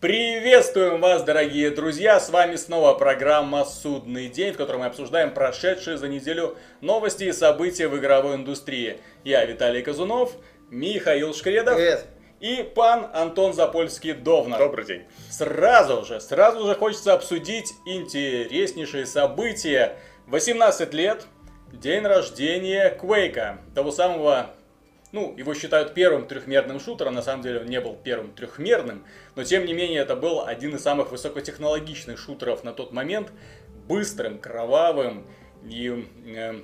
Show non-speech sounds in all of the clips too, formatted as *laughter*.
Приветствуем вас, дорогие друзья! С вами снова программа «Судный день», в которой мы обсуждаем прошедшие за неделю новости и события в игровой индустрии. Я Виталий Казунов, Михаил Шкредов. Привет. И пан Антон Запольский-Довнар. Добрый день. Сразу же, сразу же хочется обсудить интереснейшие события. 18 лет, день рождения Квейка, того самого ну, его считают первым трехмерным шутером, на самом деле он не был первым трехмерным, но тем не менее это был один из самых высокотехнологичных шутеров на тот момент, быстрым, кровавым и э,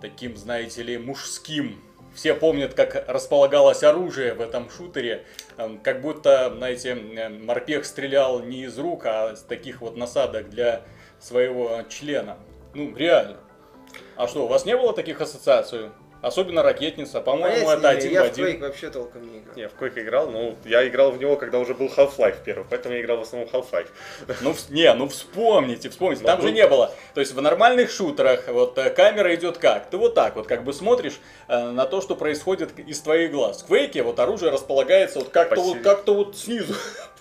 таким, знаете ли, мужским. Все помнят, как располагалось оружие в этом шутере, э, как будто, знаете, э, морпех стрелял не из рук, а с таких вот насадок для своего члена. Ну, реально. А что, у вас не было таких ассоциаций? Особенно ракетница, по-моему, Понятия это не один в я в один. Quake вообще толком не играл. Я в Quake играл, ну, я играл в него, когда уже был Half-Life первый, поэтому я играл в основном Half-Life. Ну, не, ну вспомните, вспомните, Ну, там же был- не было. То есть в нормальных шутерах вот э, камера идет как? Ты вот так вот как бы смотришь э, на то, что происходит из твоих глаз. В Квейке вот оружие располагается вот как-то вот, Посередине. как-то вот снизу.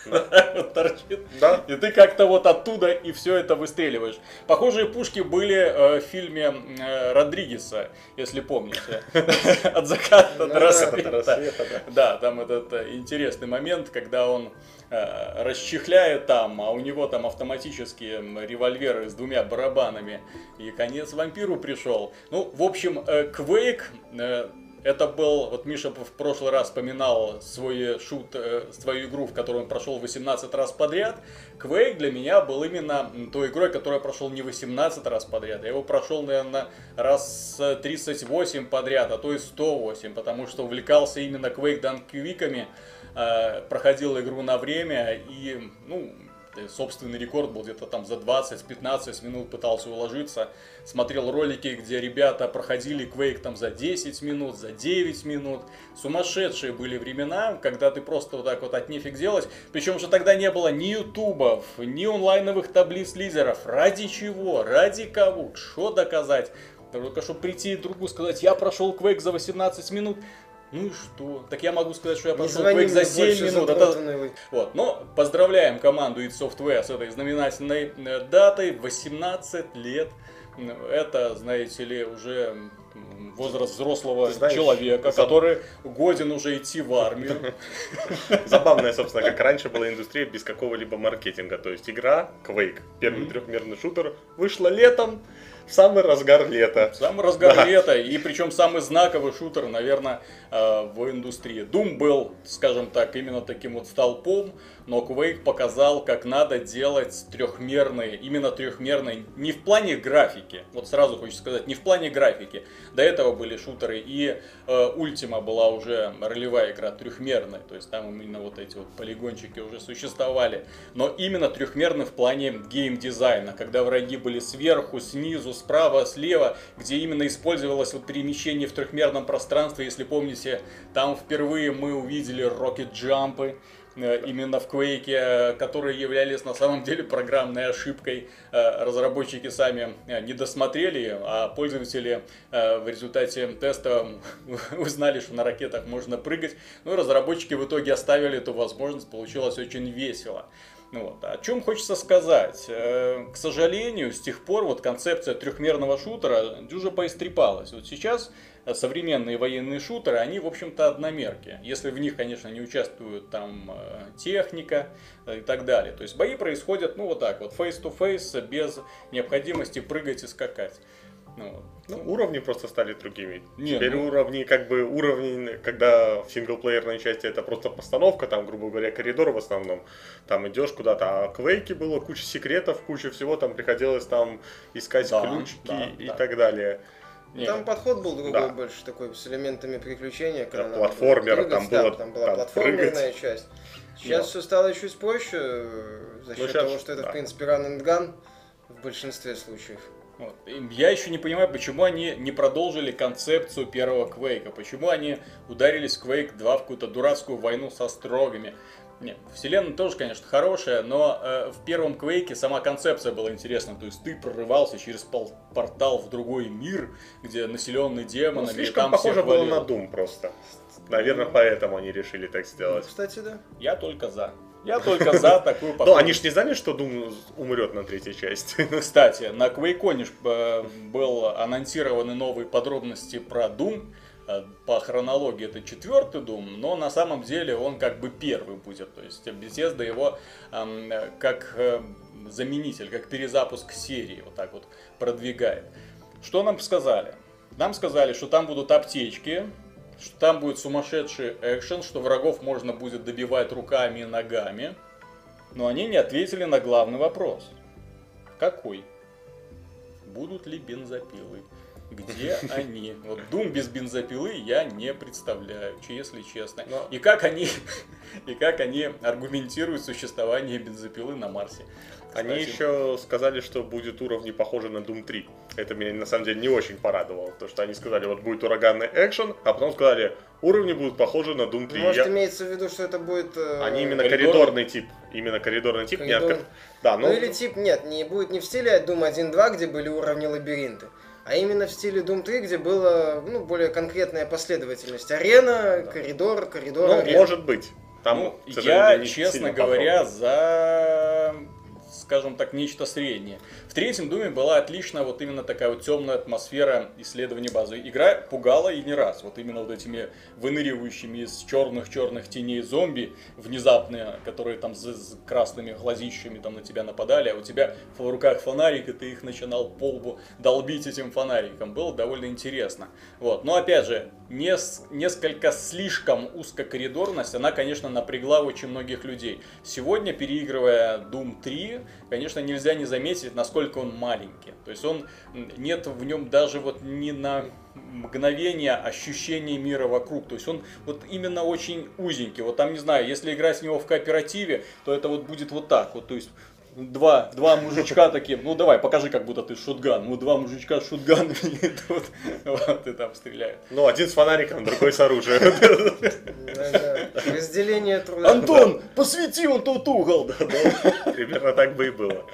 *laughs* Торчит. Да. И ты как-то вот оттуда и все это выстреливаешь. Похожие пушки были э, в фильме э, Родригеса, если помните. *laughs* От заката до рассвета. да. Там этот э, интересный момент, когда он расчехляет там, а у него там автоматические револьверы с двумя барабанами. И конец вампиру пришел. Ну, в общем, Quake э, это был, вот Миша в прошлый раз вспоминал свой шут, э, свою игру, в которую он прошел 18 раз подряд. Quake для меня был именно той игрой, которую я прошел не 18 раз подряд. Я его прошел, наверное, раз э, 38 подряд, а то и 108, потому что увлекался именно Quake данквиками, э, проходил игру на время и, ну, э, собственный рекорд был где-то там за 20-15 минут пытался уложиться. Смотрел ролики, где ребята проходили Quake там за 10 минут, за 9 минут. Сумасшедшие были времена, когда ты просто вот так вот от нефиг делать. Причем же тогда не было ни ютубов, ни онлайновых таблиц лидеров. Ради чего? Ради кого? Что доказать? Только чтобы прийти другу сказать, я прошел Quake за 18 минут. Ну и что? Так я могу сказать, что я прошел Quake за мне 7 больше минут. Протоновой. вот, но поздравляем команду id Software с этой знаменательной э, датой. 18 лет. Это, знаете ли, уже возраст взрослого знаешь, человека, заб- который годен уже идти в армию. *laughs* Забавная, собственно, как раньше была индустрия без какого-либо маркетинга. То есть игра Quake, первый трехмерный шутер, вышла летом, в самый разгар лета. Самый разгар Да. лета, и причем самый знаковый шутер, наверное, э, в индустрии. Doom был, скажем так, именно таким вот столпом, но Quake показал, как надо делать трехмерные, именно трехмерные, не в плане графики, вот сразу хочу сказать, не в плане графики. До этого были шутеры, и э, Ultima была уже ролевая игра трехмерная, то есть там именно вот эти вот полигончики уже существовали. Но именно трехмерный в плане геймдизайна, когда враги были сверху, снизу, справа, слева, где именно использовалось вот перемещение в трехмерном пространстве. Если помните, там впервые мы увидели рокет-джампы, именно в Quake, э, которые являлись на самом деле программной ошибкой. Э, Разработчики сами э, не досмотрели, а пользователи э, в результате теста *laughs* узнали, что на ракетах можно прыгать. Ну разработчики в итоге оставили эту возможность, получилось очень весело. Ну вот. О чем хочется сказать? Э, К сожалению, с тех пор вот концепция трехмерного шутера дюже поистрепалась. Вот сейчас э, современные военные шутеры, они, в общем-то, одномерки. Если в них, конечно, не участвует там э, техника э, и так далее. То есть бои происходят, ну, вот так вот, face-to-face, без необходимости прыгать и скакать. Ну. Ну, уровни просто стали другими. Не, Теперь ну- уровни, как бы уровни, когда в синглплеерной части это просто постановка, там, грубо говоря, коридор в основном. Там идешь куда-то, а в Квейке было куча секретов, куча всего, там приходилось там искать Да, ключики да, и да. так далее. Не, Там подход был другой Да. больше, такой с элементами приключения. когда Да, платформер, там да, было там была там платформерная прыгать. часть. Сейчас Да. все стало чуть проще э, за Ну, счет щас, того, что это, да. в принципе, run and gun в большинстве случаев. Вот. Я еще не понимаю, почему они не продолжили концепцию первого Квейка. Почему они ударились в Quake 2 в какую-то дурацкую войну со строгами. Нет, вселенная тоже, конечно, хорошая, но э, в первом Квейке сама концепция была интересна. То есть ты прорывался через пол- портал в другой мир, где населенный Ну, демонами, и слишком там похоже было на Doom просто. Наверное, поэтому они решили так Ну, сделать. кстати, да. Я только за. Я *laughs* только за такую Ну, подходку. они же не знали, что Doom умрет на третьей части. *laughs* Кстати, на QuakeCon э, был анонсированы новые подробности про Doom. Э, По хронологии это четвертый Doom, но на самом деле он как бы первый будет. То есть Bethesda его эм, э, как э, заменитель, как перезапуск серии вот так вот продвигает. Что нам сказали? Нам сказали, что там будут аптечки, что там будет сумасшедший экшен, что врагов можно будет добивать руками и ногами. Но они не ответили на главный вопрос. Какой? Будут ли бензопилы? Где *laughs* они? Вот Doom без бензопилы я не представляю, если честно. Но- И как они *laughs* и как они аргументируют существование бензопилы на Марсе? Они Кстати, еще сказали, что будет уровни похожи на Doom 3. Это меня на самом деле не очень порадовало, потому что они сказали, вот будет ураганный экшен, а потом сказали, уровни будут похожи на Doom 3. Может, Я- имеется в виду, что это будет... э, Они именно Коридор? коридорный тип. Именно коридорный тип. не Коридор. откры- Да, Ну, ну, или тип, нет, не будет не в стиле Doom 1.2, где были уровни лабиринты, а именно в стиле Doom 3, где была ну, более конкретная последовательность. Арена, коридор, коридор, ну, арена. может быть. Там, ну, я, честно говоря, за, скажем так, нечто среднее. В третьем Думе была отличная вот именно такая вот темная атмосфера исследования базы. Игра пугала и не раз. Вот именно вот этими выныривающими из черных-черных теней зомби, внезапные, которые там с, красными глазищами там на тебя нападали, а у тебя в руках фонарик, и ты их начинал по лбу долбить этим фонариком. Было довольно интересно. Вот. Но опять же, нес- несколько слишком узкокоридорность, она, конечно, напрягла очень многих людей. Сегодня, переигрывая Doom 3, конечно, нельзя не заметить, насколько он маленький. То есть он нет в нем даже вот ни на мгновение ощущения мира вокруг. То есть он вот именно очень узенький. Вот там, не знаю, если играть в него в кооперативе, то это вот будет вот так вот. То есть два, два мужичка такие, ну давай, покажи, как будто ты шутган. Ну, два мужичка с шутганами *laughs* идут, вот, и там стреляют. Ну, один с фонариком, другой с оружием. *laughs* Разделение труда. Антон, посвети он тот угол. *laughs* Примерно так бы и было.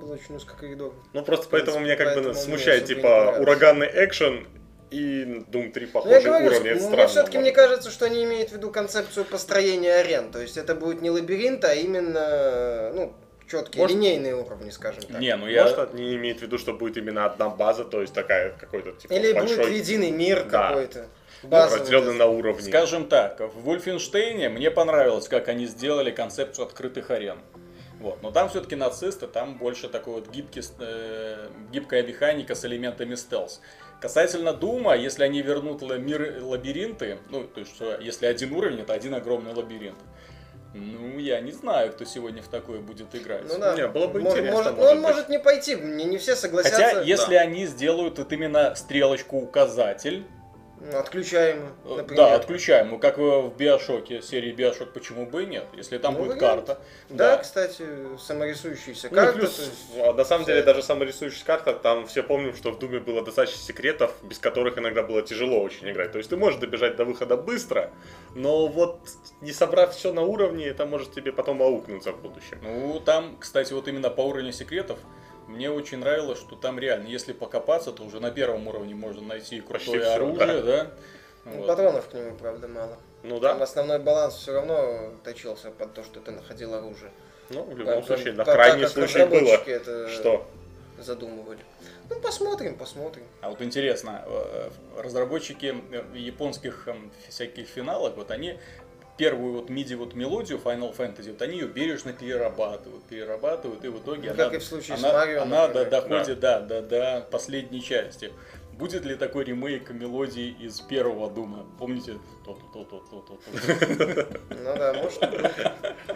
Ну да, был очень узкокоридор. Ну, просто поэтому меня как бы смущает, не типа, ураганный экшен и Doom 3 Ну, я похожие говорю, уровни. Это мне все-таки мне кажется, что они имеют в виду концепцию построения арен. То есть это будет не лабиринт, а именно ну, четкие Может- линейные уровни, скажем так. Не, ну я... Может, они имеют в виду, что будет именно одна база, то есть такая какой-то типа Или большой, будет единый мир Да. какой-то. ну, Базовый. разделенный на уровни. Скажем так, в Вольфенштейне мне понравилось, как они сделали концепцию открытых арен. Вот. Но там все-таки нацисты, там больше такой вот гибкий, э, гибкая механика с элементами стелс. Касательно Дума, если они вернут мир лабиринты, ну, то есть, что если один уровень, это один огромный лабиринт. Ну, я не знаю, кто сегодня в такое будет играть. Ну да. Не, было бы Может- интересно, Может, может он быть. может не пойти, не, не все согласятся. Хотя, если они сделают вот именно стрелочку Ну, Отключаемо, э, например. да, отключаем. Ну, как в Биошоке, серии Биошок, почему бы и нет? Если там Ну, будет вариант. карта. Да, кстати, саморисующаяся Ну, карта. плюс, есть- а, на самом деле, даже саморисующаяся карта, там все помним, что в Думе было достаточно секретов, без которых иногда было тяжело очень играть. То есть ты можешь добежать до выхода быстро, но вот не собрав все на уровне, это может тебе потом аукнуться в будущем. Ну, там, кстати, вот именно по уровню секретов, мне очень нравилось, что там реально, если покопаться, то уже на первом уровне можно найти крутое всё, оружие, да. Ну, Вот. Патронов к нему, правда, мало. Ну Там да, основной баланс все равно точился под то, что ты находил оружие. ну в любом Как- случае, на как- крайний как случай было, это что задумывали. Ну, посмотрим, посмотрим. А вот интересно, э, разработчики э, японских эм, всяких финалов, вот они первую вот миди вот мелодию Final Fantasy, вот они ее бережно перерабатывают, перерабатывают, и в итоге Ну, она, как и в случае с она, Марио, она до- доходит да. до, до последней части. Будет ли такой ремейк мелодии из первого Дума? Помните? То-то-то-то-то-то. Ну да, может быть. *laughs*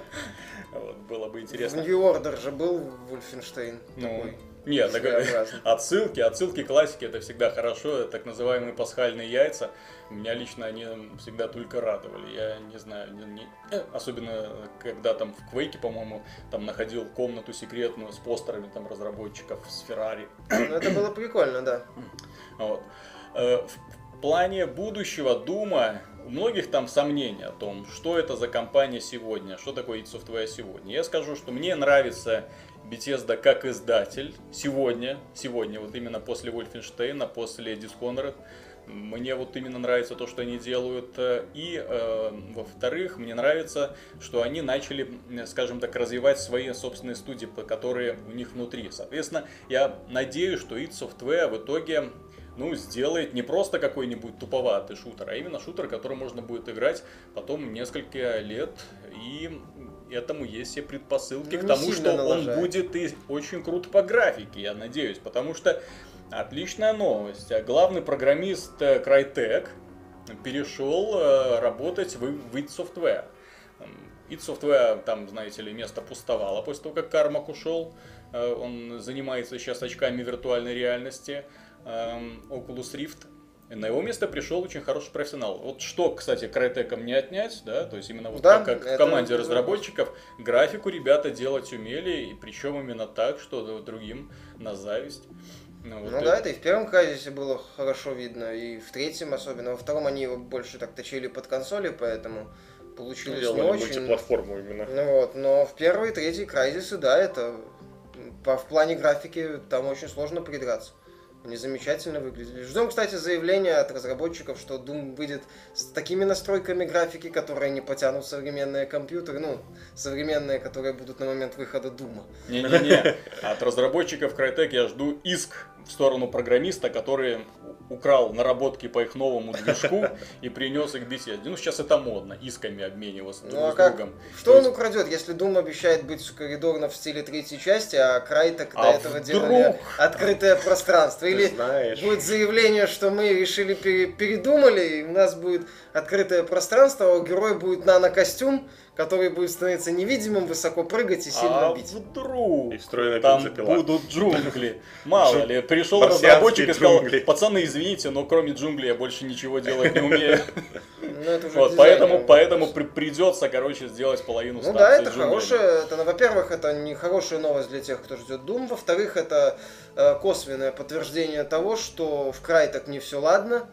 Вот, было бы В интересно. New Order же был Вольфенштейн Ну, такой. Нет, так, своеобразный. *laughs* отсылки, отсылки классики это всегда хорошо, так называемые пасхальные яйца. Меня лично они всегда только радовали. Я не знаю, не- не- э, особенно когда там в Квейке, по-моему, там находил комнату секретную с постерами там разработчиков с Феррари. Ну, это было прикольно, да. *clears throat* Вот. Э, В плане будущего Дума у многих там сомнения о том, что это за компания сегодня, что такое id Software сегодня. Я скажу, что мне нравится Bethesda как издатель сегодня, сегодня, вот именно после Wolfenstein, после Dishonored, Мне вот именно нравится то, что они делают. И, э, во-вторых, мне нравится, что они начали, скажем так, развивать свои собственные студии, которые у них внутри. Соответственно, я надеюсь, что id Software в итоге ну, сделает не просто какой-нибудь туповатый шутер, а именно шутер, который можно будет играть потом несколько лет. И этому есть все предпосылки Ну, к тому, что он налажает. будет и очень крут по графике, я надеюсь. Потому что отличная новость. Главный программист э, Crytek перешел э, работать в, в id Software. Id Software, там, знаете ли, место пустовало после того, как Кармак ушел. Э, Он занимается сейчас очками виртуальной реальности. Эм, Oculus Rift. На его место пришел очень хороший профессионал. Вот что, кстати, Крайтеком не отнять, да, то есть именно вот Да, как, как в это команде вопрос. разработчиков, графику ребята делать умели, и причем именно так, что другим на зависть. Ну, вот Ну это- да, это и в первом Крайзисе было хорошо видно, и в третьем особенно. Во втором они его больше так точили под консоли, поэтому получилось не Делали очень. мультиплатформу именно. Ну вот, но в первый и третий Крайзисы, да, это по, в плане графики там очень сложно придраться. Они замечательно выглядели. Ждем, кстати, заявления от разработчиков, что Doom выйдет с такими настройками графики, которые не потянут современные компьютеры, ну, современные, которые будут на момент выхода Дума. Не-не-не, от разработчиков Crytek я жду иск в сторону программиста, который украл наработки по их новому движку *laughs* и принес их беседе. Ну, сейчас это модно, исками обмениваться друг Ну а с как? другом. Что То он есть- украдет, если Doom обещает быть коридорно в стиле третьей части, а Крайтек А до этого вдруг? делали открытое пространство? Или знаешь. будет заявление, что мы решили пере- передумали, и у нас будет открытое пространство, а у героя будет нанокостюм, который будет становиться невидимым, высоко прыгать и сильно А бить. вдруг И встроенная там бензопила. будут джунгли? *laughs* Мало ли, пришел разработчик и сказал, пацаны, извините, но кроме джунглей я больше ничего делать не умею. *laughs* Ну, это уже Вот, поэтому, поэтому при- придется, короче, сделать половину Ну да, это хорошая, это, во-первых, это не хорошая новость для тех, кто ждет Doom, во-вторых, это э, косвенное подтверждение того, что в край так не все ладно,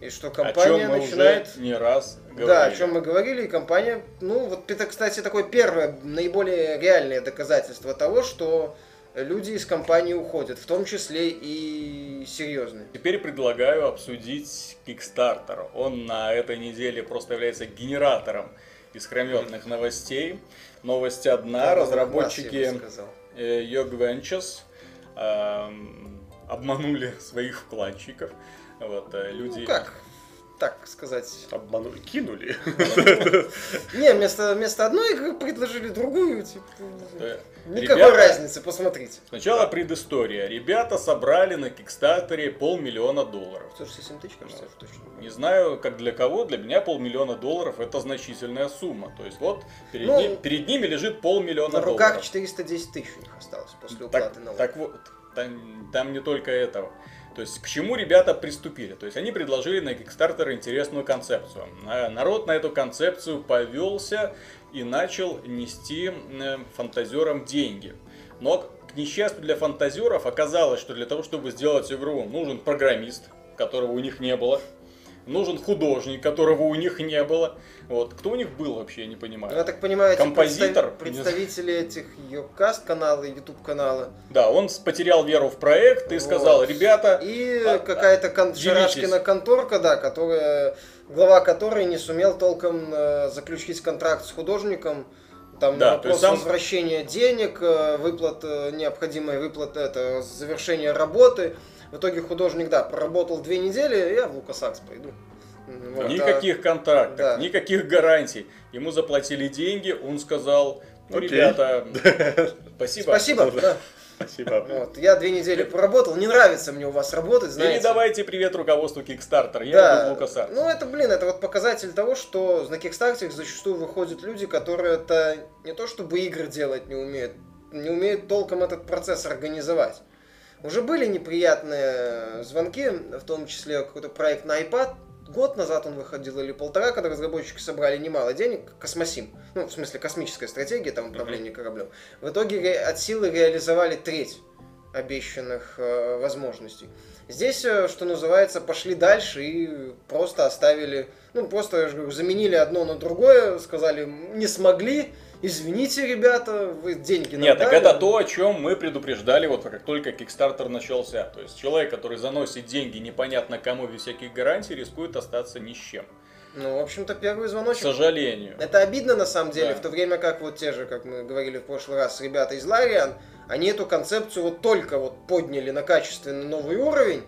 и что О компания чем мы начинает... уже не раз говорили. Да, о чем мы говорили, и компания, ну вот это, кстати, такое первое, наиболее реальное доказательство того, что люди из компании уходят, в том числе и серьезные. Теперь предлагаю обсудить Kickstarter. Он на этой неделе просто является генератором искрометных новостей. Новость одна. Разработчики бы сказал. э, Yog Ventures эм, обманули *laughs* своих вкладчиков. Вот, э, люди... Ну как, так сказать. Обманули, кинули. Не, вместо, вместо одной игры предложили другую, типа, никакой ребята- разницы, посмотрите. Сначала предыстория. Ребята собрали на Кикстартере полмиллиона долларов. 167 тысяч, кажется, точно. Не знаю, как для кого, для меня полмиллиона долларов это значительная сумма. То есть вот перед, Ну, ним- перед ними лежит полмиллиона На руках долларов. 410 тысяч у них осталось после Так, уплаты налогов. так вот, там, там не только этого. То есть к чему ребята приступили? То есть они предложили на Kickstarter интересную концепцию. А Народ на эту концепцию повелся и начал нести э, фантазерам деньги. Но, к несчастью для фантазеров, оказалось, что для того, чтобы сделать игру, нужен программист, которого у них не было. Нужен художник, которого у них не было. Вот. Кто у них был вообще, я не понимаю. Я так понимаю, Композитор? представ- представители этих Йокаст канала и YouTube канала. Да, он потерял веру в проект и Вот. сказал, ребята, И А, какая-то кон-. Шарашкина конторка, да, которая, глава которой не сумел толком э, заключить контракт с художником. Там Да, вопрос сам- возвращения денег, э, выплат, э, необходимой выплаты, это завершение работы. В итоге художник, да, проработал две недели, я в Лукасакс пойду. Вот, а- Никаких контрактов, да. никаких гарантий. Ему заплатили деньги, он сказал, ну, Окей. ребята, *laughs* спасибо. Спасибо, да. Спасибо. Вот, я две недели проработал, не нравится мне у вас работать, знаете. Передавайте привет руководству Kickstarter, я Да, в LucasArts. ну это, блин, это вот показатель того, что на Kickstarter зачастую выходят люди, которые это не то чтобы игры делать не умеют, не умеют толком этот процесс организовать. Уже были неприятные звонки, в том числе какой-то проект на iPad, год назад он выходил или полтора, когда разработчики собрали немало денег, Космосим, ну, в смысле космическая стратегия, там управление кораблем. В итоге от силы реализовали треть обещанных э, возможностей. Здесь, э, что называется, пошли дальше и просто оставили, ну, просто, я же говорю, заменили одно на другое, сказали, не смогли, извините, ребята, вы деньги нам Нет, так дали». это то, о чем мы предупреждали, вот как только Kickstarter начался. То есть человек, который заносит деньги непонятно кому без всяких гарантий, рискует остаться ни с чем. Ну, в общем-то, первый К звоночек. сожалению. Это обидно на самом деле, Да. в то время как вот те же, как мы говорили в прошлый раз, ребята из Лариан, они эту концепцию вот только вот подняли на качественный новый уровень,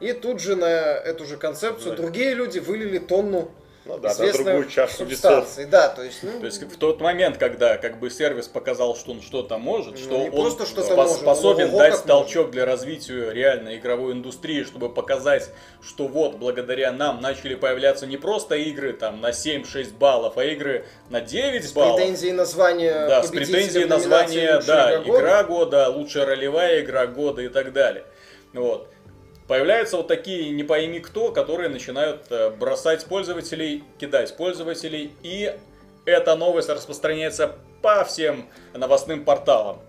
и тут же на эту же концепцию Да. другие люди вылили тонну Ну да, на известной другую чашу весов. субстанции. Да, то есть, ну, То есть в тот момент, когда как бы сервис показал, что он что-то может, Ну, что он просто что-то спос- может, способен ого, дать толчок для развития реальной игровой индустрии, чтобы показать, что вот благодаря нам начали появляться не просто игры там на 7-6 баллов, а игры на 9 с баллов. претензией названия Да, с претензией названия, «Лучшая да, игра года». игра года, лучшая ролевая игра года и так далее. Вот. Появляются вот такие не пойми кто, которые начинают э, бросать пользователей, кидать пользователей, и эта новость распространяется по всем новостным порталам.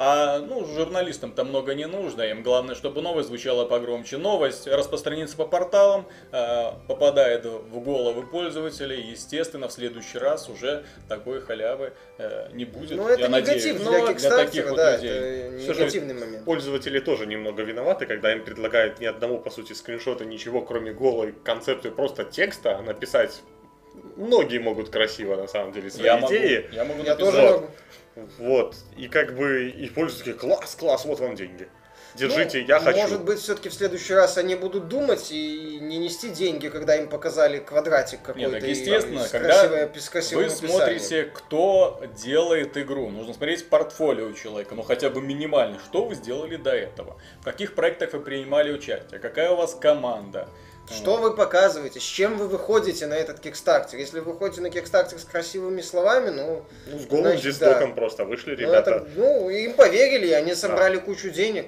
А ну, журналистам-то много не нужно, им главное, чтобы новость звучала погромче. Новость распространится по порталам, э, попадает в головы пользователей, естественно, в следующий раз уже такой халявы э, не будет. Ну, это я надеюсь. негатив Но для таких Кикстартера, вот да, людей. это Всё же негативный момент. Пользователи тоже немного виноваты, когда им предлагают ни одного, по сути, скриншота, ничего, кроме голой концепции, просто текста, а написать многие могут красиво, на самом деле, свои Я могу, идеи. я могу Я написать. тоже могу. Вот. И как бы, и пользователи такие, класс, класс, вот вам деньги. Держите, Ну, я хочу. Может быть, все-таки в следующий раз они будут думать и не нести деньги, когда им показали квадратик какой-то. так и естественно, с когда красивое- Вы смотрите, кто делает игру. Нужно смотреть портфолио у человека, ну хотя бы минимально. Что вы сделали до этого? В каких проектах вы принимали участие? Какая у вас команда? Что вы показываете? С чем вы выходите на этот кикстартер? Если вы выходите на кикстартер с красивыми словами, ну... Ну, с голым диздоком да. просто вышли ну, ребята. это- ну, им поверили, и они собрали кучу денег.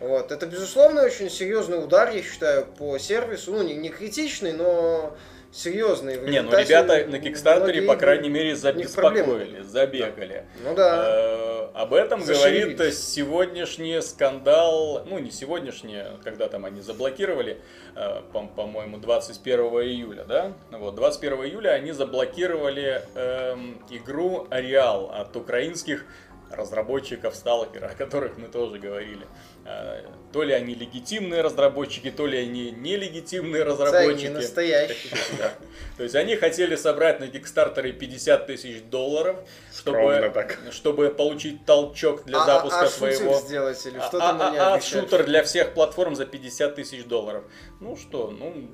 Вот. Это, безусловно, очень серьезный удар, я считаю, по сервису. Ну, не, не критичный, но серьезный. В Не, ну ребята на Кикстартере, многие по крайней мере, забеспокоили, забегали. Ну да. Э, Об этом Зашевелились. говорит сегодняшний скандал, ну не сегодняшний, когда там они заблокировали, э, по- по-моему, 21 июля, да? Вот, 21 июля они заблокировали эм, игру Ареал от украинских разработчиков Сталкера, о которых мы тоже говорили. Э, То ли они легитимные разработчики, то ли они нелегитимные разработчики. настоящий. *laughs* Да. То есть они хотели собрать на Кикстартере 50 тысяч долларов, чтобы, получить толчок для А- запуска а, своего. шутер сделать или А, что а- там они а- а обещали? шутер для всех платформ за 50 тысяч долларов. Ну что, ну,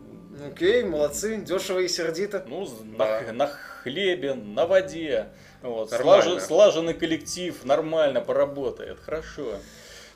Окей, молодцы, дешево и сердито. ну Да. на, на хлебе, на воде. Вот, Нормально. слажен- слаженный коллектив, нормально поработает, хорошо.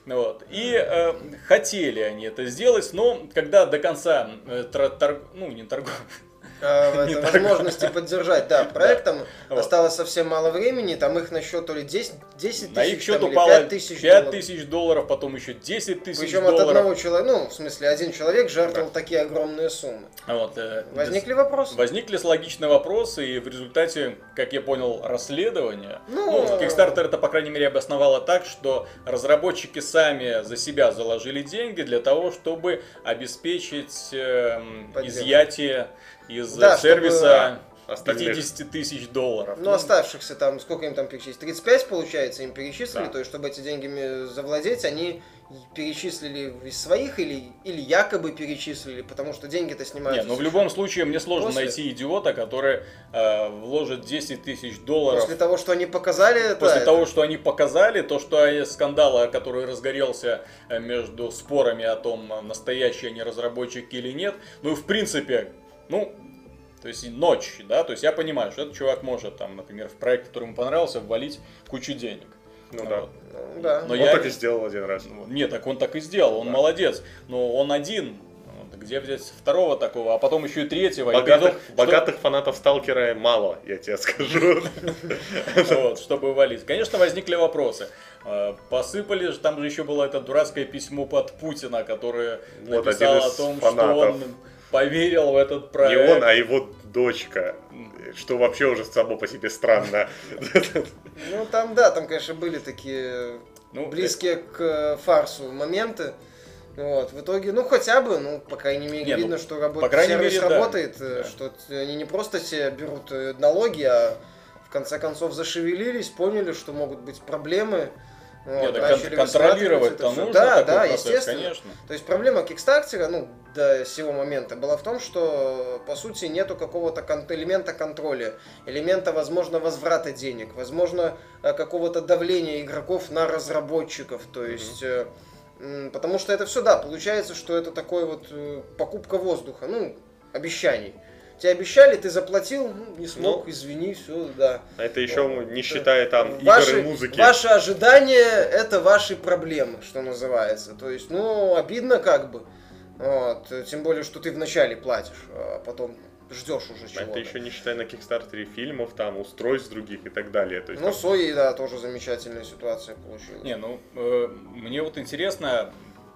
Вот. И э, хотели они это сделать, но когда до конца э, тра- тор- ну не торгов, *laughs* Так. возможности поддержать, да, проектом осталось совсем мало времени, там их на счет то ли 10, 10 на их тысяч, счет упало 5 тысяч 5 долларов. тысяч долларов, потом еще 10 тысяч Причем от одного человека, ну, в смысле, один человек жертвовал такие огромные суммы. Вот, э, Возникли вопросы? Возникли логичные вопросы, и в результате, как я понял, расследования, Ну, ну, Kickstarter это, по крайней мере, обосновало так, что разработчики сами за себя заложили деньги для того, чтобы обеспечить Поддержку. изъятие из Да, чтобы, сервиса Остальных. 50 тысяч долларов. Ну, оставшихся там, сколько им там перечислили? 35, получается, им перечислили, Да. то есть, чтобы эти деньги завладеть, они перечислили из своих или, или якобы перечислили, потому что деньги-то снимаются. Нет, но в с любом случае мне сложно После- найти идиота, который э, вложит 10 тысяч долларов После того, что они показали, После да, того, это- что они показали, то, что э, скандала, который разгорелся э, между спорами о том, э, настоящие они разработчики или нет, ну и в принципе, ну, то есть и ночь, да, то есть я понимаю, что этот чувак может, там, например, в проект, который ему понравился, ввалить кучу денег. Ну да. Вот. ну, да. Но Он я- так и сделал один раз. Ну, Нет, так он так и сделал, он Да. молодец, но он один, Вот, где взять второго такого, а потом еще и третьего. и Богатых, притом, что- богатых фанатов Сталкера мало, я тебе скажу. Вот, чтобы валить. Конечно, возникли вопросы. Э, Посыпали же, там же еще было это дурацкое письмо под Путина, которое написало о том, что он поверил в этот Не проект. он, а его дочка. Что вообще уже само по себе странно. Ну, там, да, там, конечно, были такие Ну, близкие к э, фарсу моменты. Вот, в итоге, ну, хотя бы, ну, по крайней мере, Не, ну, видно, что работа, по крайней сервис мере, работает, э, Да. что они не просто себе берут э, налоги, а в конце концов зашевелились, поняли, что могут быть проблемы. Вот, Нет, кон- контролировать-то нужно Да, да, процесс, естественно. конечно. То есть проблема Кикстартера, ну, до сего момента была в том, что, по сути, нету какого-то кон- элемента контроля, элемента, возможно, возврата денег, возможно, э, какого-то давления игроков на разработчиков. То есть, э, м, потому что это все, да, получается, что это такой вот э, покупка воздуха, ну, обещаний. Тебе обещали, ты заплатил, ну, не смог, Ну. извини, все, да. А это еще не считая там Ваши, игр и музыки. ваши ожидания это ваши проблемы, что называется. То есть, ну, обидно как бы. Вот. Тем более, что ты вначале платишь, а потом ждешь уже А чего-то. Это еще не считая на Кикстартере фильмов, там, устройств других и так далее. То есть, Ну, там- Сои, да, тоже замечательная ситуация получилась. Не, ну, э, мне вот интересно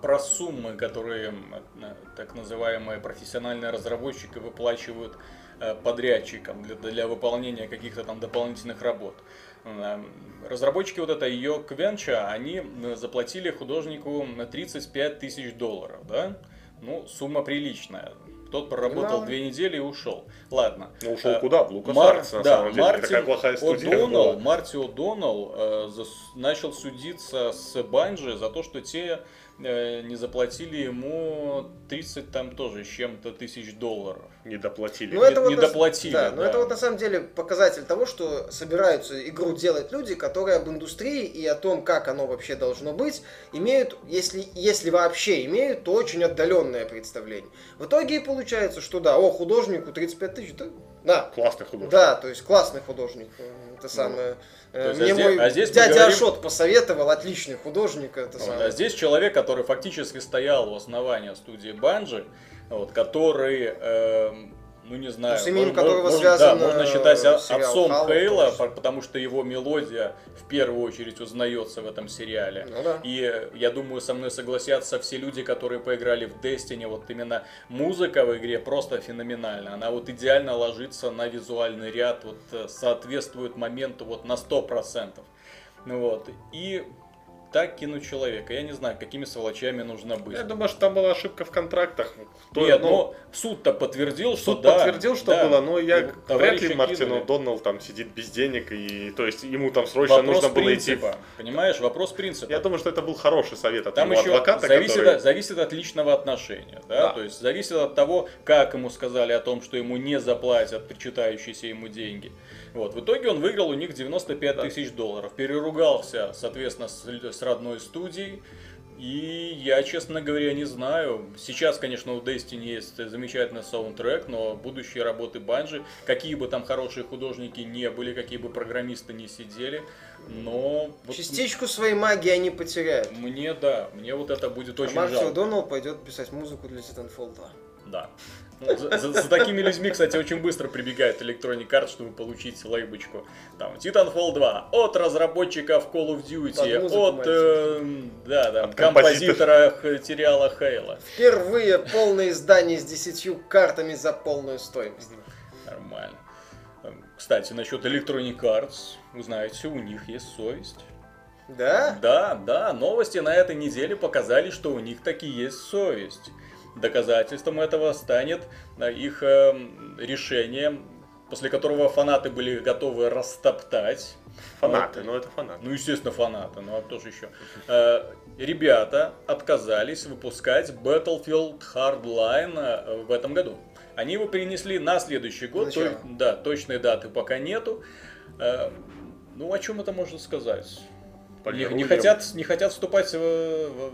про суммы, которые э, так называемые профессиональные разработчики выплачивают э, подрядчикам для, для выполнения каких-то там дополнительных работ. Э, Разработчики вот это ее Квенча, они заплатили художнику на 35 тысяч долларов, да? Ну, сумма приличная. Тот проработал Немало. две недели и ушел. Ладно. Ну, ушел Э, куда? В Лукас Мар- Артс, на да, самом деле. Такая Мартин плохая студия О'Доннелл. Марти О'Доннелл э, зас- начал судиться с Банжи за то, что те не заплатили ему 30 там тоже чем-то тысяч долларов. Не доплатили. Ну, не- это вот не на- доплатили, Да, но да. это вот на самом деле показатель того, что собираются игру делать люди, которые об индустрии и о том, как оно вообще должно быть, имеют, если, если вообще имеют, то очень отдаленное представление. В итоге и получается, что да, о, художнику 35 тысяч, да, да, Классный художник. да, то есть классный художник. э, Это самое. то э, есть, Мне а здесь- мой а здесь дядя говорим- Ашот посоветовал, отличный художник. Это Вот, самое. а здесь человек, который фактически стоял у основания студии Банжи, вот, который, эм, ну не знаю, с именем можно- можно- связан, да, можно э, считать отцом Хейла, конечно. потому что его мелодия в первую очередь узнается в этом сериале. Ну да. И э, я думаю, со мной согласятся все люди, которые поиграли в Destiny. Вот именно музыка в игре просто феноменальна. Она вот идеально ложится на визуальный ряд, вот э, соответствует моменту вот на 100%. Ну вот. И так кинуть человека. Я не знаю, какими сволочами нужно быть. Я думаю, что там была ошибка в контрактах. То- Нет, ну, но суд-то подтвердил, что Суд да. подтвертил, что да. было, но я Его вряд ли Мартин кинули. О'Доннелл там сидит без денег, и то есть ему там срочно Вопрос нужно было идти. принципа. Понимаешь, вопрос принципа. Я думаю, что это был хороший совет от Там его еще адвоката, зависит, который... от, зависит от личного отношения, да? Да. то есть зависит от того, как ему сказали о том, что ему не заплатят причитающиеся ему деньги. Вот. В итоге он выиграл у них 95 Да. тысяч долларов, переругался, соответственно, с, с родной студией. И я, честно говоря, не знаю. Сейчас, конечно, у Destiny есть замечательный саундтрек, но будущие работы Банжи, какие бы там хорошие художники не были, какие бы программисты не сидели, но вот Частичку своей магии они потеряют. мне, да, мне вот это будет А очень Марти жалко. О'Доннелл пойдет писать музыку для Titanfall 2. Да. Ну, за, за- за такими людьми, кстати, очень быстро прибегает Electronic Arts, чтобы получить лейбочку. Там, Titanfall 2 от разработчиков Call of Duty, музыку, от, э, да, да, От композитора сериала Хейла. Впервые полное издание с 10 картами за полную стоимость. Нормально. Эм, Кстати, насчет Electronic Arts, вы знаете, у них есть совесть. Да? Да, да, новости на этой неделе показали, что у них таки есть совесть. Доказательством этого станет э, их эм, решение, после которого фанаты были готовы растоптать. Фанаты, Вот. ну это фанаты. Ну, естественно, фанаты, ну а кто же еще? Э, Ребята отказались выпускать Battlefield Hardline э, в этом году. Они его перенесли на следующий год. Начало. то- да, точной даты пока нету. Ну, о чем это можно сказать? Не, не хотят, не хотят вступать в- в-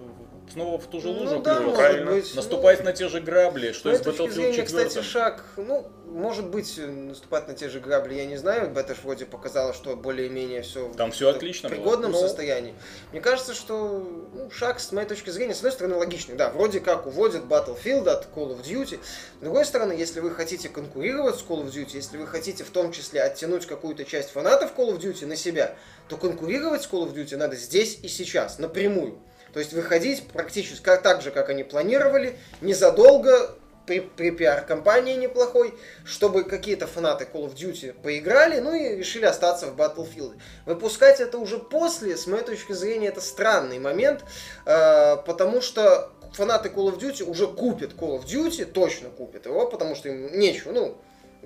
снова в ту же лужу, Ну да, клюют. может правильно. быть. наступать ну, на те же грабли, что с из точки Battlefield зрения, 4. кстати, шаг, ну, может быть, наступать на те же грабли, я не знаю. Бета вроде показала, что более-менее все Там всё отлично в было. пригодном Но- состоянии. Мне кажется, что ну, шаг, с моей точки зрения, с одной стороны, логичный. Да, вроде как уводят Battlefield от Call of Duty. С другой стороны, если вы хотите конкурировать с Call of Duty, если вы хотите в том числе оттянуть какую-то часть фанатов Call of Duty на себя, то конкурировать с Call of Duty надо здесь и сейчас, напрямую. То есть выходить практически так же, как они планировали, незадолго при, при пиар-компании неплохой, чтобы какие-то фанаты Call of Duty поиграли, ну и решили остаться в Battlefield. Выпускать это уже после, с моей точки зрения, это странный момент, э, потому что фанаты Call of Duty уже купят Call of Duty, точно купят его, потому что им нечего, ну,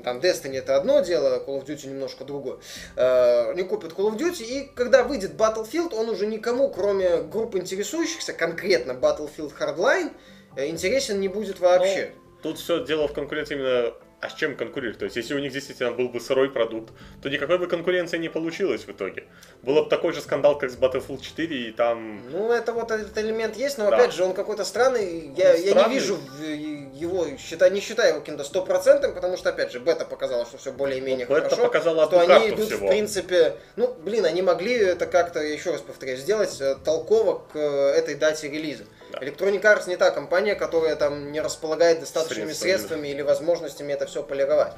там Destiny это одно дело, Call of Duty немножко другое, э, не купят Call of Duty, и когда выйдет Battlefield, он уже никому, кроме групп интересующихся, конкретно Battlefield Hardline, э, интересен не будет вообще. Ну, тут все дело в конкуренции именно а с чем конкурировать? То есть, если у них действительно был бы сырой продукт, то никакой бы конкуренции не получилось в итоге. Был бы такой же скандал, как с Battlefield 4, и там... Ну, это вот этот элемент есть, но Да. опять же, он какой-то странный. Я, Он я не странный. вижу в- его, считай, не считаю его каким-то стопроцентным, потому что, опять же, бета показала, что все более-менее Ну, бета хорошо. показала что одну они карту идут, всего. в принципе, ну, блин, они могли это как-то, еще раз повторяю, сделать э, толково к э, этой дате релиза. Да. Electronic Arts не та компания, которая там не располагает достаточными Средствами. средствами или возможностями это все полировать.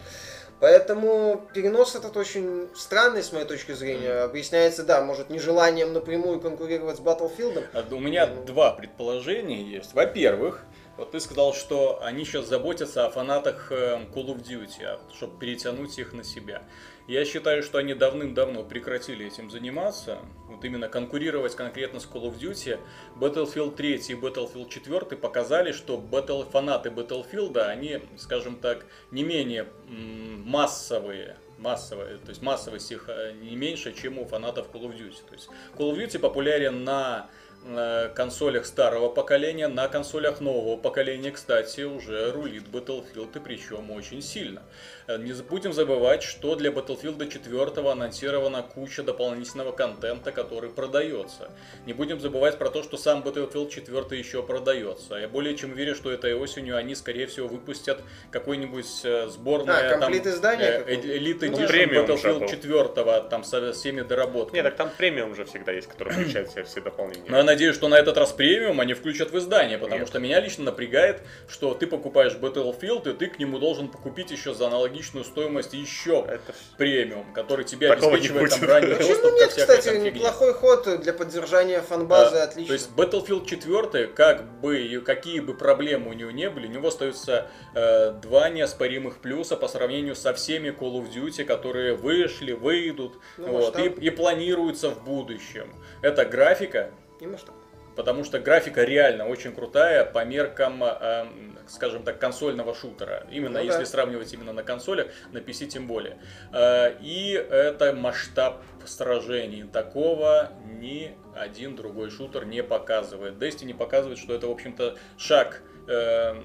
Поэтому перенос этот очень странный, с моей точки зрения. Объясняется, да, может, нежеланием напрямую конкурировать с Battlefield. А, У меня Ну. два предположения есть. Во-первых, вот ты сказал, что они сейчас заботятся о фанатах э, Call of Duty, чтобы перетянуть их на себя. Я считаю, что они давным-давно прекратили этим заниматься, вот именно конкурировать конкретно с Call of Duty. Battlefield 3 и Battlefield 4 показали, что батл, фанаты Battlefield, они, скажем так, не менее массовые, массовые, то есть массовость их э, не меньше, чем у фанатов Call of Duty. То есть Call of Duty популярен на э, консолях старого поколения, на консолях нового поколения, кстати, уже рулит Battlefield, и причем очень сильно. Э, Не будем забывать, что для Battlefield 4 анонсирована куча дополнительного контента, который продается. Не будем забывать про то, что сам Battlefield 4 еще продается. Я более чем уверен, что этой осенью они, скорее всего, выпустят какой-нибудь э, сборное А, комплит издание э? Elite Ну, Edition премиум Battlefield был. 4 там со всеми доработками. Не, так там премиум уже всегда есть, который включает в себя все дополнения. Но я надеюсь, что на этот раз премиум они включат в издание, потому Нет. что меня лично напрягает, что ты покупаешь Battlefield, и ты к нему должен покупить еще за аналогичную стоимость еще Это премиум, который тебе Такого обеспечивает там ранний доступ Почему ко нет, кстати, неплохой ход для поддержания фан-базы, Да. отлично. То есть Battlefield 4, как бы, и какие бы проблемы у него не были, у него остаются э, два неоспоримых плюса по сравнению со всеми Call of Duty, которые вышли, выйдут Ну, вот, и, и планируются в будущем. Это графика, Не масштаб. Потому что графика реально очень крутая по меркам, э, скажем так, консольного шутера. Именно Ну если да. сравнивать именно на консолях, на PC тем более. Э, и это масштаб сражений. Такого ни один другой шутер не показывает. Destiny показывает, что это, в общем-то, шаг э,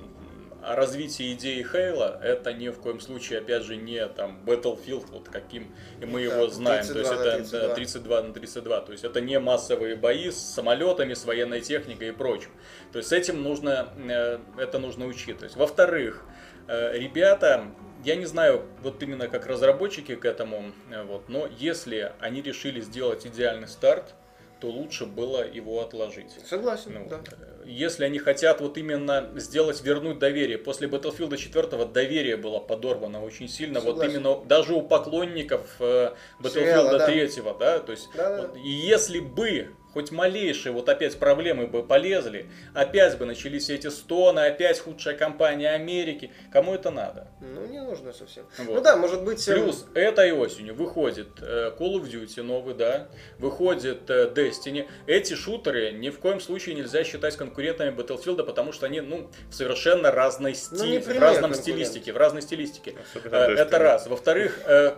о развитии идеи Хейла, это ни в коем случае, опять же, не там Battlefield, вот каким и мы Да, его знаем. То есть 32 на это 32. да, 32 на 32. То есть это не массовые бои с самолетами, с военной техникой и прочим. То есть с этим нужно, э, это нужно учитывать. Во-вторых, э, ребята, я не знаю, вот именно как разработчики к этому, э, вот, но если они решили сделать идеальный старт, то лучше было его отложить. Согласен, Ну, да. Если они хотят вот именно сделать, вернуть доверие. После Battlefield 4 доверие было подорвано очень сильно. Вот Согласен. именно даже у поклонников э, Battlefield Сериала, да. 3, да, то есть Да, да. вот, если бы хоть малейшие вот опять проблемы бы полезли, опять бы начались эти стоны, опять худшая компания Америки, кому это надо? Ну, не нужно совсем. Вот. Ну да, может быть... эм, Плюс этой осенью выходит э, Call of Duty новый, да, выходит э, Destiny. Эти шутеры ни в коем случае нельзя считать конкурентами Battlefield, потому что они, ну, в совершенно разной Ну, стили, не в разном стилистике, в разной стилистике. Особенно Э, Destiny. Это раз. Во-вторых, э,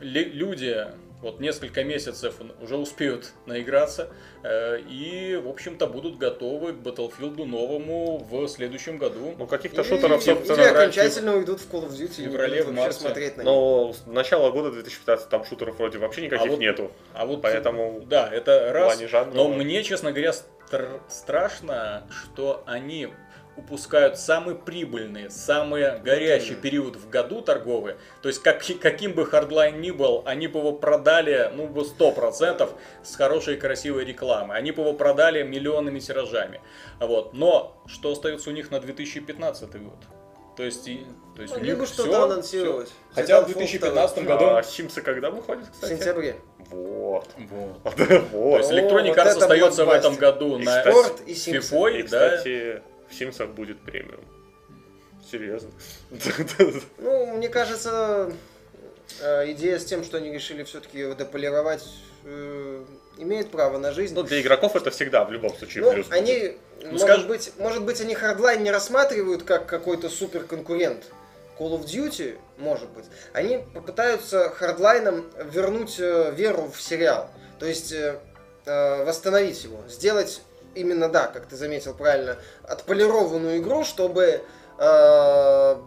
люди вот несколько месяцев уже успеют наиграться э, и, в общем-то, будут готовы к Battlefield новому в следующем году. Ну, каких-то или- шутеров, или собственно, окончательно уйдут в Call of Duty и не феврале, будут в марте. смотреть на них. Но с начала года 2015 там шутеров вроде вообще никаких А вот- нету. А вот Поэтому Да, это в раз. жанра... Но мне, честно говоря, стр- страшно, что они упускают самый прибыльный, самый горячий период в году торговый. То есть как, каким бы Hardline ни был, они бы его продали, ну, бы 100% с хорошей и красивой рекламой. Они бы его продали миллионными тиражами. Вот. Но что остается у них на 2015 год? То есть, и- то есть у Могли них бы что-то всё- анонсировать. всё. Хотя в Titanfall 2015 второй. году... А Симсы когда выходят, В кстати? сентябре. Вот. Вот. *laughs* Вот. То есть Electronic вот Arts остается в этом году И, на кстати, Спорт и. FIFA, И, да? кстати, в Симсах будет премиум. Серьезно. *laughs* Ну, мне кажется, э, идея с тем, что они решили все-таки дополировать, э, имеет право на жизнь. Ну, для игроков это всегда в любом случае Ну, плюс. они, может, скажем- быть, может быть, они Hardline не рассматривают как какой-то супер конкурент Call of Duty, может быть, они попытаются хардлайном вернуть э, веру в сериал. То есть э, восстановить его. Сделать именно, да, как ты заметил правильно, отполированную игру, чтобы э,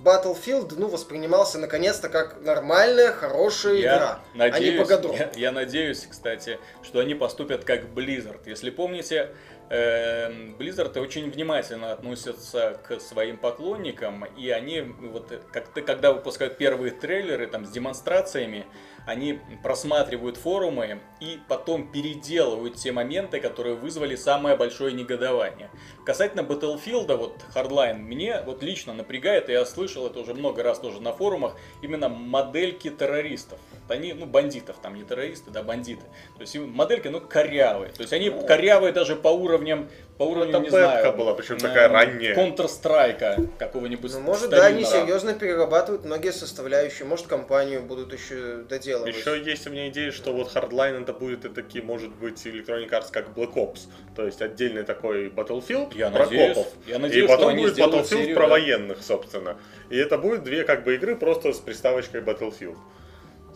Battlefield ну, воспринимался наконец-то как нормальная, хорошая Я игра, надеюсь, а не погодром. я, я надеюсь, кстати, что они поступят как Blizzard. Если помните, эм, Blizzard очень внимательно относятся к своим поклонникам, и они, вот, э, как ты, когда выпускают первые трейлеры там, с демонстрациями, они просматривают форумы и потом переделывают те моменты, которые вызвали самое большое негодование. Касательно Battlefield, вот Hardline, мне вот лично напрягает, и я слышал это уже много раз тоже на форумах, именно модельки террористов. Они, ну, бандитов, там не террористы, да, бандиты. То есть модельки, ну, корявые. То есть они корявые даже по уровням, по уровню, это не знаю. была, причем такая ранняя. Counter-Strike какого-нибудь Ну, может, да, они серьезно перерабатывают многие составляющие. Может, компанию будут еще доделывать. Еще есть у меня идея, что вот Hardline это будет и таки, может быть, Electronic Arts как Black Ops. То есть отдельный такой Battlefield Я про надеюсь, копов. я И надеюсь, что потом будет Battlefield серию, про да. военных, собственно. И это будет две как бы игры просто с приставочкой Battlefield.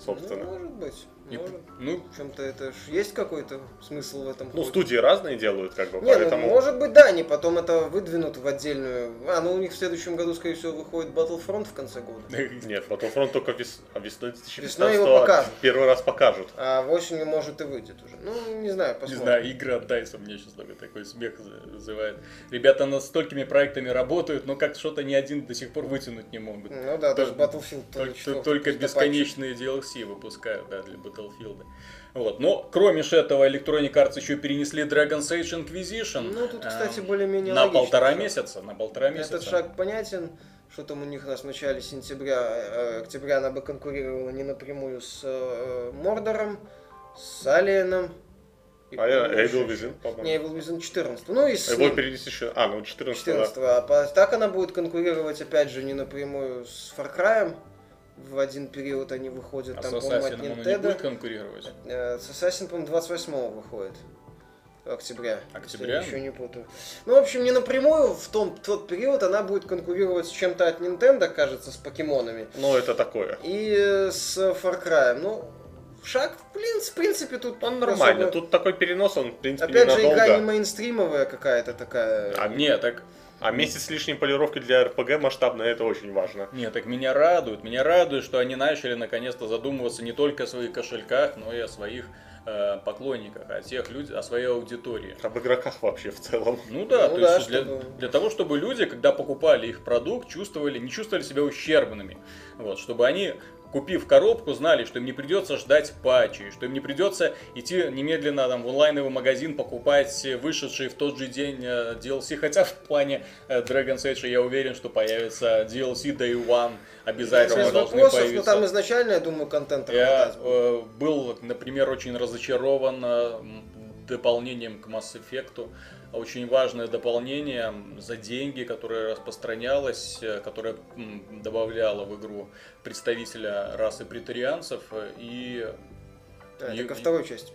Собственно. Ну, может быть. Может. Ну, В чем-то это ж есть какой-то смысл в этом. Ну, хоть? студии разные делают, как бы, Не, ну, поэтому... может быть, да, они потом это выдвинут в отдельную... А, ну у них в следующем году, скорее всего, выходит Battlefront в конце года. *laughs* Нет, Battlefront только вес... а весной 2015 Весной его покажут. первый раз покажут. А в осенью, может, и выйдет уже. Ну, не знаю, Не посмотрим. знаю, игры от DICE мне сейчас только такой смех вызывает. Ребята над столькими проектами работают, но как что-то ни один до сих пор вытянуть не могут. Ну да, даже Battlefield Только, только бесконечные DLC выпускают, да, для Battlefield. Вот. Но кроме ж этого, Electronic Arts еще перенесли Dragon's Age Inquisition. Ну, тут, кстати, эм, более-менее на логично полтора всё. месяца, на полтора месяца. Этот шаг понятен. Что там у них у нас в начале сентября, э, октября она бы конкурировала не напрямую с э, Мордором, с Алиеном. и, А я по-моему, Evil Within, по-моему. Не, Evil Within 14. Ну и с А Его ним. перенесли еще... А, ну 14 да. 14 а по- так она будет конкурировать, опять же, не напрямую с Far Cry. В один период они выходят, А там, по-моему, от он не Nintendo. будет конкурировать? Э, С Assassin, по-моему, 28 выходит. Октября. Октября? Я еще не путаю. Ну, в общем, не напрямую, в том, тот период она будет конкурировать с чем-то от Nintendo, кажется, с покемонами. Ну, это такое. И э, с Far Cry. Ну, шаг, принципе, в принципе тут Он нормально. особо- Тут такой перенос, он, в принципе, Опять же, ненадолго. игра не мейнстримовая какая-то такая. А Не, так А месяц с лишней полировки для РПГ масштабной, это очень важно. Нет, так меня радует. Меня радует, что они начали наконец-то задумываться не только о своих кошельках, но и о своих э, поклонниках, о тех людях, о своей аудитории. Об игроках вообще в целом. Ну да, Ну то да, есть для, чтобы- для того, чтобы люди, когда покупали их продукт, чувствовали, не чувствовали себя ущербными. Вот, чтобы они, купив коробку, знали, что им не придется ждать патчей, что им не придется идти немедленно там, в онлайновый магазин покупать вышедший в тот же день э, DLC. Хотя в плане э, Dragon's Age я уверен, что появится DLC Day One обязательно Без должны вопросов, но появиться. там изначально, я думаю, контент Я э, был, например, очень разочарован дополнением к Mass Effect. Очень важное дополнение за деньги, которое распространялось, э, которое добавляло в игру представителя расы претарианцев э, и А, и- это ко второй части,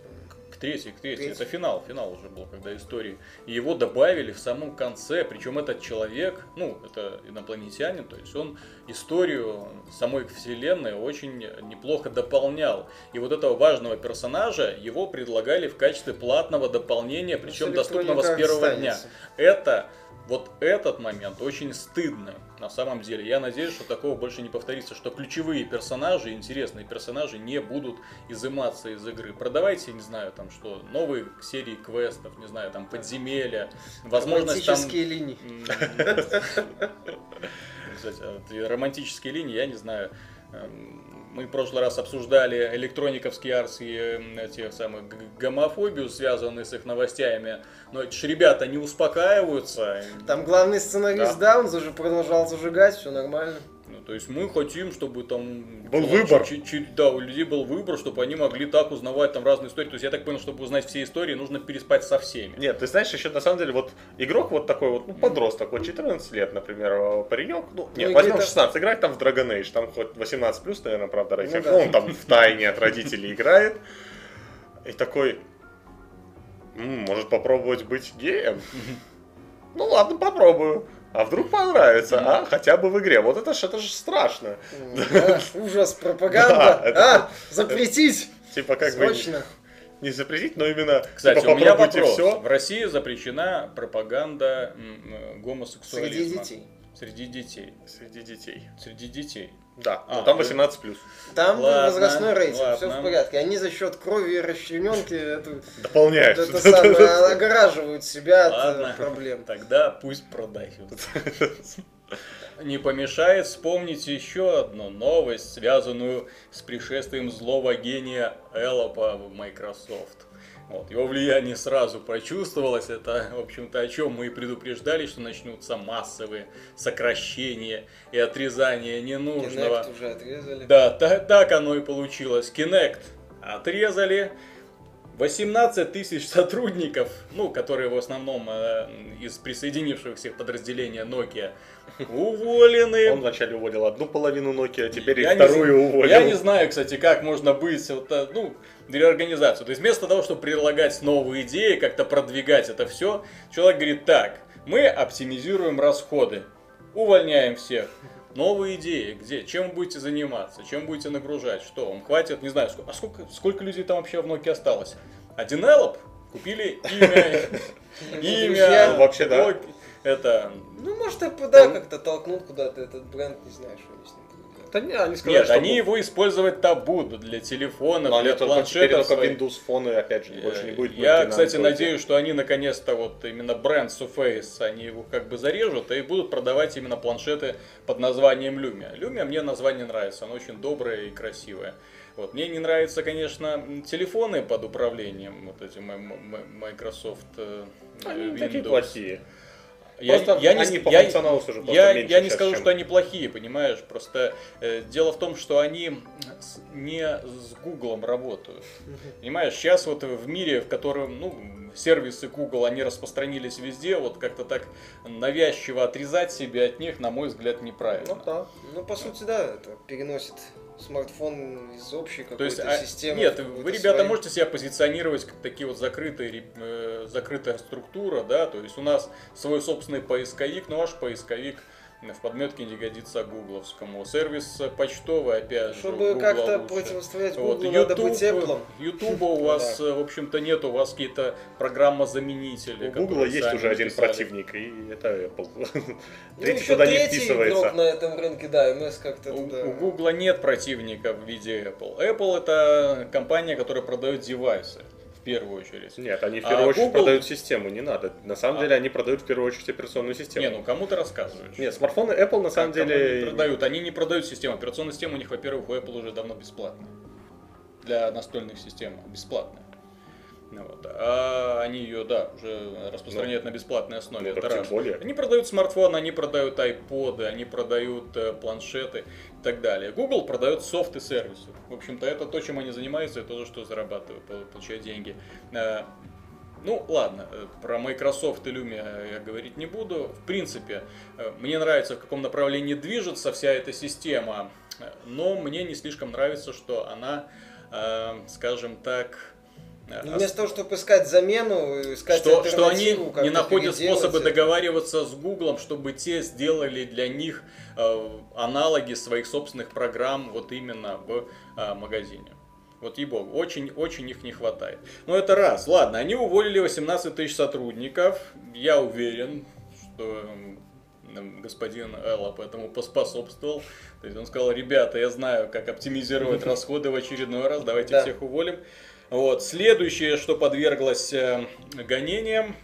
к к третьей. Третий. Это финал, финал уже был, когда истории. И его добавили в самом конце, причем этот человек, ну, это инопланетянин, то есть он историю самой вселенной очень неплохо дополнял. И вот этого важного персонажа его предлагали в качестве платного дополнения, причем доступного с первого останется. дня. Это вот этот момент очень стыдный на самом деле. Я надеюсь, что такого больше не повторится, что ключевые персонажи, интересные персонажи не будут изыматься из игры. Продавайте, не знаю, там что, новые серии квестов, не знаю, там подземелья, возможность там... Романтические линии. Кстати, а романтические линии, я не знаю. Мы в прошлый раз обсуждали электрониковские арс и эм, этих самых гомофобию, связанную с их новостями. Но эти ж ребята не успокаиваются. Там главный сценарист, да, он заж- продолжал зажигать, все нормально. Ну, то есть мы хотим, чтобы там Был ну, выбор. чуть- чуть- да, у людей был выбор, чтобы они могли так узнавать там разные истории. То есть я так понял, чтобы узнать все истории, нужно переспать со всеми. Нет, ты знаешь, еще на самом деле, вот игрок вот такой вот, ну, подросток, вот 14 лет, например, э, паренек, ну, нет, Ну, возьмем где-то- 16, играть там в Dragon Age, там хоть 18 плюс, наверное, правда, рейтинг, да. ну, он там в тайне от родителей играет, и такой, «М, может попробовать быть геем? Ну ладно, попробую. А вдруг понравится, а? Хотя бы в игре. Вот это ж, это же страшно. Да, Ужас, пропаганда. Да, это- А, запретить! Типа как бы Срочно. не запретить, но именно Кстати, типа, у меня вопрос. все. В России запрещена пропаганда гомосексуализма. Среди детей. Среди детей. Среди детей. Среди детей. Да, А, но там ну- 18 плюс. Там Ладно, возрастной рейтинг, все ладно. в порядке. Они за счет крови и расчлененки это, Дополняют. это самое, *laughs* огораживают себя от Ладно. э, проблем. Тогда пусть продают. *laughs* Не помешает вспомнить еще одну новость, связанную с пришествием злого гения Эллопа в Microsoft. Вот, его влияние сразу прочувствовалось, это, в общем-то, о чем мы и предупреждали, что начнутся массовые сокращения и отрезания ненужного. Kinect уже отрезали. Да, та- так оно и получилось. Kinect отрезали. 18 тысяч сотрудников, ну, которые в основном э, из присоединившихся подразделения Nokia, уволены. Он вначале уволил одну половину Nokia, а теперь Я и не вторую з- уволил. Я не знаю, кстати, как можно быть, вот, э, ну, реорганизацию. То есть вместо того, чтобы предлагать новые идеи, как-то продвигать это все, человек говорит, так, мы оптимизируем расходы, увольняем всех. Новые идеи, где? Чем вы будете заниматься? Чем будете нагружать? Что, вам хватит? Не знаю, сколько, а сколько, сколько людей там вообще в Nokia осталось? Один Эллоп? Купили имя, *laughs* имя. Ну, вообще, да. это, Ну, может, да, как-то толкнут куда-то этот бренд, не знаю, что они Да не, они сказали, Нет, что они его использовать-то будут для телефонов, Но они для только теперь планшетов. только. Windows фоны, опять же, больше не будет. Э, Я, и на кстати, надеюсь, что они наконец-то вот именно бренд Surface, они его как бы зарежут и будут продавать именно планшеты под названием Lumia. Lumia мне название нравится, оно очень доброе и красивое. Вот. Мне не нравятся, конечно, телефоны под управлением, вот эти Microsoft э, Они не Windows. такие плохие. Я, Просто я не, они с- по я- функционалу уже просто я, меньше я не скажу, чем- что они плохие, понимаешь? Просто э, дело в том, что они с- не с Гуглом работают. Понимаешь, сейчас вот в мире, в котором, ну, сервисы Google, они распространились везде, вот как-то так навязчиво отрезать себя от них, на мой взгляд, неправильно. Ну да. Ну, по сути, да, это переносит смартфон из общей То есть, какой-то а, системы. нет, вы, ребята, свою. можете себя позиционировать как такие вот закрытые, э, закрытая структура, да, то есть у нас свой собственный поисковик, но ваш поисковик в подметке не годится гугловскому. Сервис почтовый, опять же, Чтобы как-то лучше. противостоять Вот, Google, надо быть YouTube, Apple. Ютуба у вас, *laughs* в общем-то, нет, у вас какие-то программы-заменители. У Гугла есть уже один противник, и это Apple. *laughs* Ну, Третий еще туда не третий вписывается. игрок на этом рынке, да, МС как-то У, туда. у Гугла нет противника в виде Apple. Apple это компания, которая продает девайсы, первую очередь. Нет, они в А первую очередь Google- продают систему, не надо. На самом А. деле они продают в первую очередь операционную систему. Не, ну кому ты рассказываешь? Нет, смартфоны Apple на самом Кому деле... они продают. Они не продают систему. Операционная система у них, во-первых, у Apple уже давно бесплатная. Для настольных систем бесплатная. Ну вот. А они ее, да, уже распространяют на бесплатной основе. ну, Это тем раз. более. Они продают смартфоны, они продают айподы, они продают э, планшеты и так далее. Google продает софт и сервисы. В общем-то, это то, чем они занимаются, и то, за что зарабатывают, пол- получают деньги. Э, Ну, ладно, э, про Microsoft и Lumia я говорить не буду. В принципе, э, мне нравится, в каком направлении движется вся эта система, но мне не слишком нравится, что она, скажем так, Ну, Вместо того, чтобы искать замену, искать что, что они не находят способы это. договариваться с Гуглом, чтобы те сделали для них э, аналоги своих собственных программ вот именно в э, магазине. Вот ей-богу, очень-очень их не хватает. Но это раз. Ладно, они уволили 18 тысяч сотрудников. Я уверен, что м, господин Эллоп этому поспособствовал. То есть он сказал, ребята, я знаю, как оптимизировать *laughs* расходы в очередной раз, давайте Да. всех уволим. Вот. Следующее, что подверглось э, гонениям,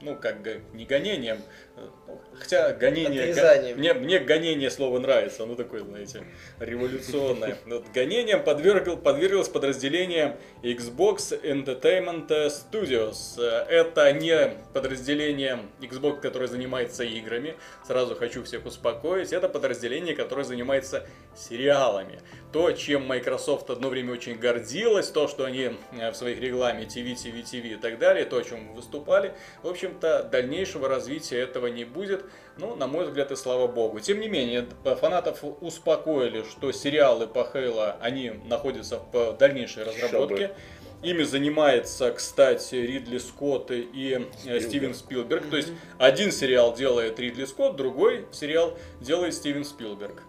ну, как не гонениям, хотя гонение... го- Отрезанием. мне, мне гонение слово нравится, оно такое, знаете, революционное. Вот гонением подвергл, подверглось подразделение Xbox Entertainment Studios. Это не подразделение Xbox, которое занимается играми, сразу хочу всех успокоить, это подразделение, которое занимается сериалами. То, чем Microsoft одно время очень гордилась, то, что они э, в своих рекламе TV, TV, TV и так далее, то, о чем выступали, в общем-то, дальнейшего развития этого не будет. Ну, на мой взгляд, и слава богу. Тем не менее, д- фанатов успокоили, что сериалы по Хейла, они находятся в дальнейшей Еще разработке. ими занимается, кстати, Ридли Скотт и э, Стивен Спилберг. То есть один сериал делает Ридли Скотт, другой сериал делает Стивен Спилберг.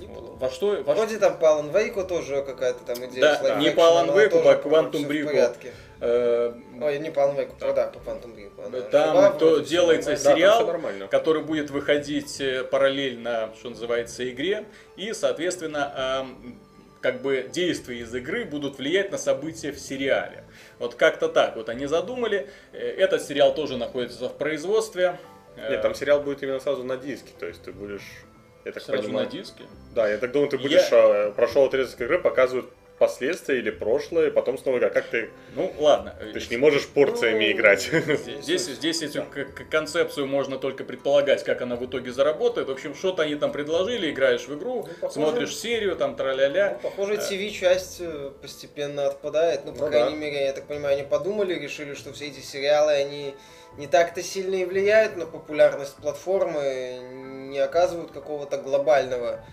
Неплохо. Во что, во Вроде там по Алан Вейку тоже какая-то там идея. Да, не по Alan Wake, тоже по Quantum в Break. Порядке. э, Ой, не Wake, по- да, по Quantum Break. она Там то делается. Да, сериал, который будет выходить э, параллельно, что называется, игре, и, соответственно, ам, как бы действия из игры будут влиять на события в сериале. Вот как-то так вот они задумали. Э, Этот сериал тоже находится в производстве. Нет, там сериал будет именно сразу на диске, то есть ты будешь, я так сразу понимаю, на диске. Да, я так думаю, ты Я- будешь, э, прошел отрезок игры, показывают последствия или прошлое, потом снова игра. Как ты, Ну, ладно. ты ж не можешь порциями Ну, играть. *laughs* Здесь, здесь эту к- к- концепцию можно только предполагать, как она в итоге заработает. В общем, что-то они там предложили, играешь в игру, Ну, похоже- смотришь серию, там тра-ля-ля. Ну, похоже, TV-часть э, постепенно отпадает. Ну, по Ну крайней да. мере, я так понимаю, они подумали, решили, что все эти сериалы, они не так-то сильно и влияют на популярность платформы, не оказывают какого-то глобального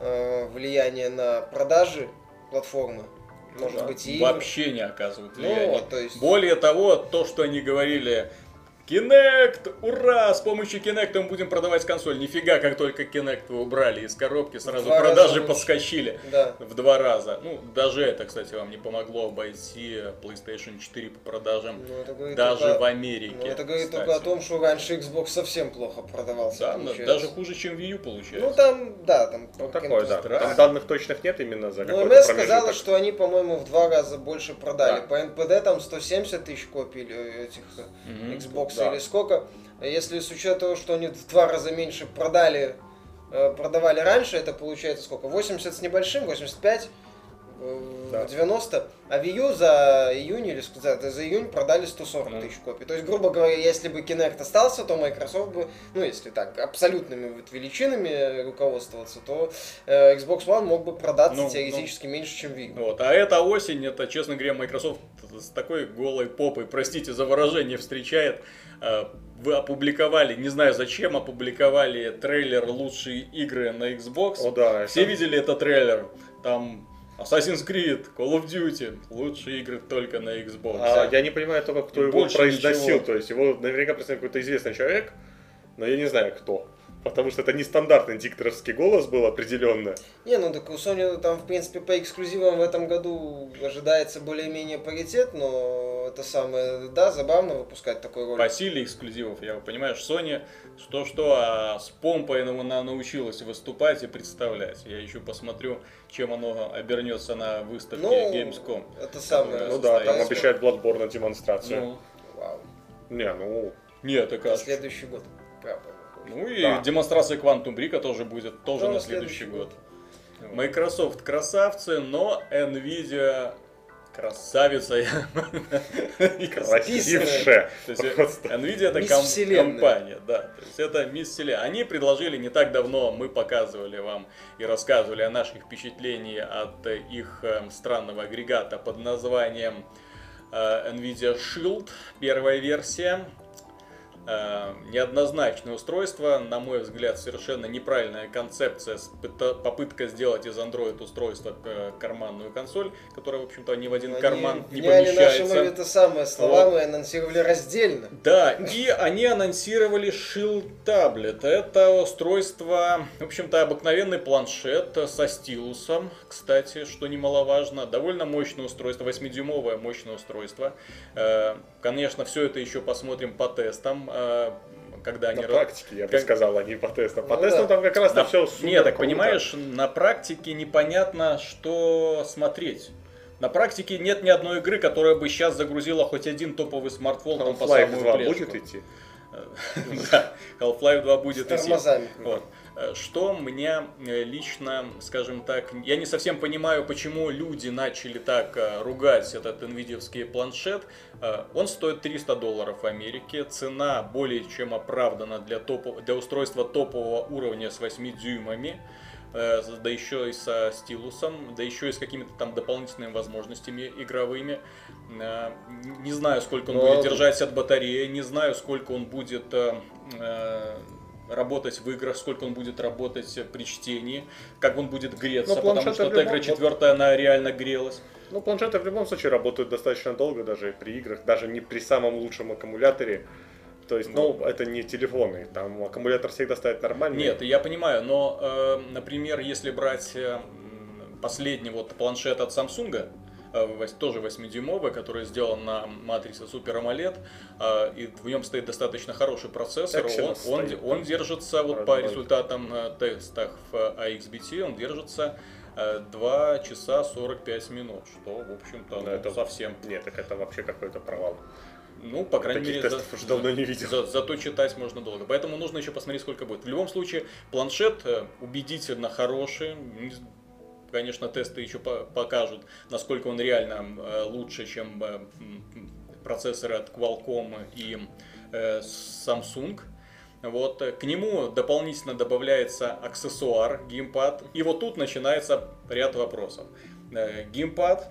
э, влияния на продажи платформы. Может да. быть, и. Вообще не оказывают Ну, влияния. вот, то есть... Более того, то, что они говорили, Kinect, ура, с помощью Kinect мы будем продавать консоль. Нифига, как только Kinect вы убрали из коробки, сразу два продажи подскочили Да. в два раза. Ну, даже это, кстати, вам не помогло обойти PlayStation 4 по продажам. Ну, это даже только- в Америке. Ну, это говорит кстати. только о том, что раньше Xbox совсем плохо продавался. Да, получается. даже хуже, чем Wii U получается. Ну, там, да, там... Ну, такое, да. каким-то- Там данных точных нет именно за Ну, МС сказала, что они, по-моему, в два раза больше продали. Да. По НПД там 170 тысяч копий э, этих э. Xbox Да. или сколько. Если с учетом того, что они в два раза меньше продали, э, продавали раньше, это получается сколько? 80 с небольшим, 85? Э, Да. 90, а Wii U за июнь или за, за июнь продали 140 Ну. тысяч копий. То есть, грубо говоря, если бы Kinect остался, то Microsoft бы, ну, если так, абсолютными вот величинами руководствоваться, то э, Xbox One мог бы продаться Ну, теоретически меньше, чем Wii. Вот. А эта осень, это, честно говоря, Microsoft с такой голой попой, простите за выражение, встречает. Э, Вы опубликовали, не знаю зачем, опубликовали трейлер лучшие игры на Xbox. О, да. Все это- видели этот трейлер? Там Assassin's Creed, Call of Duty, лучшие игры только на Xbox. А, я не понимаю только, кто его Больше произносил. ничего. То есть его наверняка представляет какой-то известный человек, но я не знаю кто. Потому что это нестандартный дикторовский голос был определенно. Не, ну так у Sony там, в принципе, по эксклюзивам в этом году ожидается более-менее паритет, но это самое, да, забавно выпускать такой ролик. По силе эксклюзивов, я понимаю, Sony что-что, а с помпой она научилась выступать и представлять. Я еще посмотрю, чем оно обернется на выставке Ну, Gamescom. это самое. Ну Ну да, там обещают Bloodborne демонстрацию. Ну, Вау. Не, ну... нет, так На а следующий год. Ну и Да. демонстрация Quantum Break тоже будет тоже Да, на на следующий следующий год. Microsoft красавцы, но Nvidia красавица. *laughs* Красивше. То есть. Nvidia это ком- компания, да. То есть это мисс Вселенная. Они предложили не так давно, мы показывали вам и рассказывали о наших впечатлениях от э, их э, странного агрегата под названием э, Nvidia Shield, первая версия. Э, неоднозначное устройство, на мой взгляд, совершенно неправильная концепция, попытка сделать из Android устройства э, карманную консоль, которая, в общем-то, ни в один Они карман не помещается. это самое слова, Вот. мы анонсировали раздельно. Да, и они анонсировали Shield Tablet. Это устройство, в общем-то, обыкновенный планшет со стилусом, кстати, что немаловажно. Довольно мощное устройство, 8-дюймовое мощное устройство. Э, Конечно, все это еще посмотрим по тестам, э, когда они... На ра- практике, я бы как- сказал, а не по тестам. По Ну тестам да. там как раз На- на все Нет, так понимаешь, на практике непонятно, что смотреть. На практике нет ни одной игры, которая бы сейчас загрузила хоть один топовый смартфон там, по самую 2 плешку. будет идти? *laughs* Да, Half-Life 2 С будет идти. тормозами. Вот. Что мне э, лично, скажем так, я не совсем понимаю, почему люди начали так э, ругать этот NVIDIA планшет. Э, Он стоит 300 долларов в Америке. Цена более чем оправдана для, топов- для устройства топового уровня с 8 дюймами. Да еще и со стилусом, да еще и с какими-то там дополнительными возможностями игровыми. Не знаю, сколько он Но- будет держать от батареи, не знаю, сколько он будет работать в играх, сколько он будет работать при чтении, как он будет греться, Но потому планшет что любом- Tegra 4 она реально грелась. Ну, планшеты в любом случае работают достаточно долго, даже при играх, даже не при самом лучшем аккумуляторе. То есть, ну, это не телефоны, там аккумулятор всегда стоит нормальный. Нет, я понимаю, но, э, например, если брать э, последний вот планшет от Samsung, тоже 8-дюймовый, который сделан на матрице Super AMOLED, э, и в нем стоит достаточно хороший процессор, он, он, стоит, он да. держится, вот по результатам э, тестов в AXBT, он держится э, 2 часа 45 минут, что, в общем-то, ну, это- совсем Нет, так это вообще какой-то провал. ну, по крайней Таких мере, тестов уже давно не видел. за- зато читать можно долго. Поэтому нужно еще посмотреть, сколько будет. В любом случае, планшет э, убедительно хороший. Конечно, тесты еще по- покажут, насколько он реально э, лучше, чем э, процессоры от Qualcomm и э, Samsung. Вот, к нему дополнительно добавляется аксессуар, геймпад. И вот тут начинается ряд вопросов. Геймпад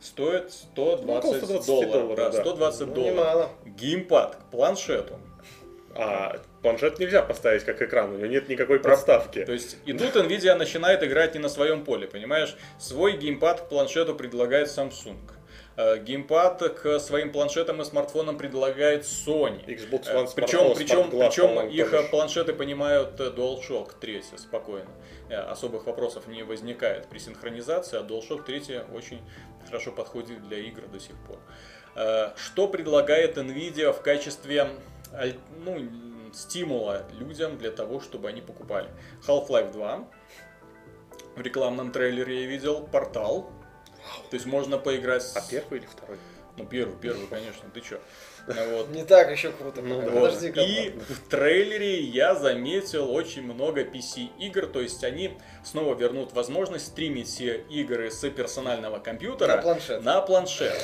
стоит 120 Ну, около 120 долларов. долларов, да, да. 120 Ну, долларов. немало. Геймпад к планшету. А планшет нельзя поставить как экран, у него нет никакой проставки. То есть и тут Nvidia начинает играть не на своем поле, понимаешь? Свой геймпад к планшету предлагает Samsung. Э, Геймпад к своим планшетам и смартфонам предлагает Sony. Xbox Э, One Причем, причем, причем их тоже. э, планшеты понимают DualShock 3 спокойно. Особых вопросов не возникает при синхронизации, а DualShock 3 очень хорошо подходит для игр до сих пор. Что предлагает Nvidia в качестве ну, стимула людям для того, чтобы они покупали? Half-Life 2. В рекламном трейлере я видел портал. То есть можно поиграть с... А первый или второй? Ну, первый, первый, конечно, ты чё? *laughs* Ну, Вот. Не так еще круто. Ну. Вот. Подожди-ка. И в трейлере я заметил очень много PC-игр, то есть они снова вернут возможность стримить все игры с персонального компьютера На планшет. на планшет.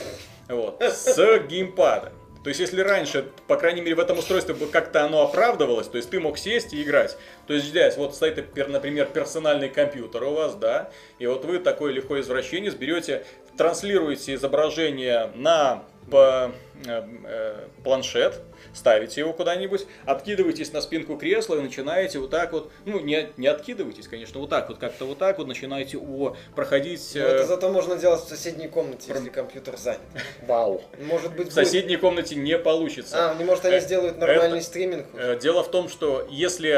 Вот, *laughs* с геймпада. То есть, если раньше, по крайней мере, в этом устройстве как-то оно оправдывалось, то есть ты мог сесть и играть. То есть здесь вот стоит, например, персональный компьютер у вас, да, и вот вы такой лихой извращенец берете, транслируете изображение на по- э, э, планшет, ставите его куда-нибудь, откидываетесь на спинку кресла и начинаете вот так вот, ну не, не откидывайтесь, конечно, вот так вот, как-то вот так вот начинаете о, проходить Ну, э, это зато можно делать в соседней комнате, если компьютер занят. Вау. Может быть, в будет- соседней комнате не получится. А, не может, они Э, сделают нормальный это- стриминг. Э, Дело в том, что если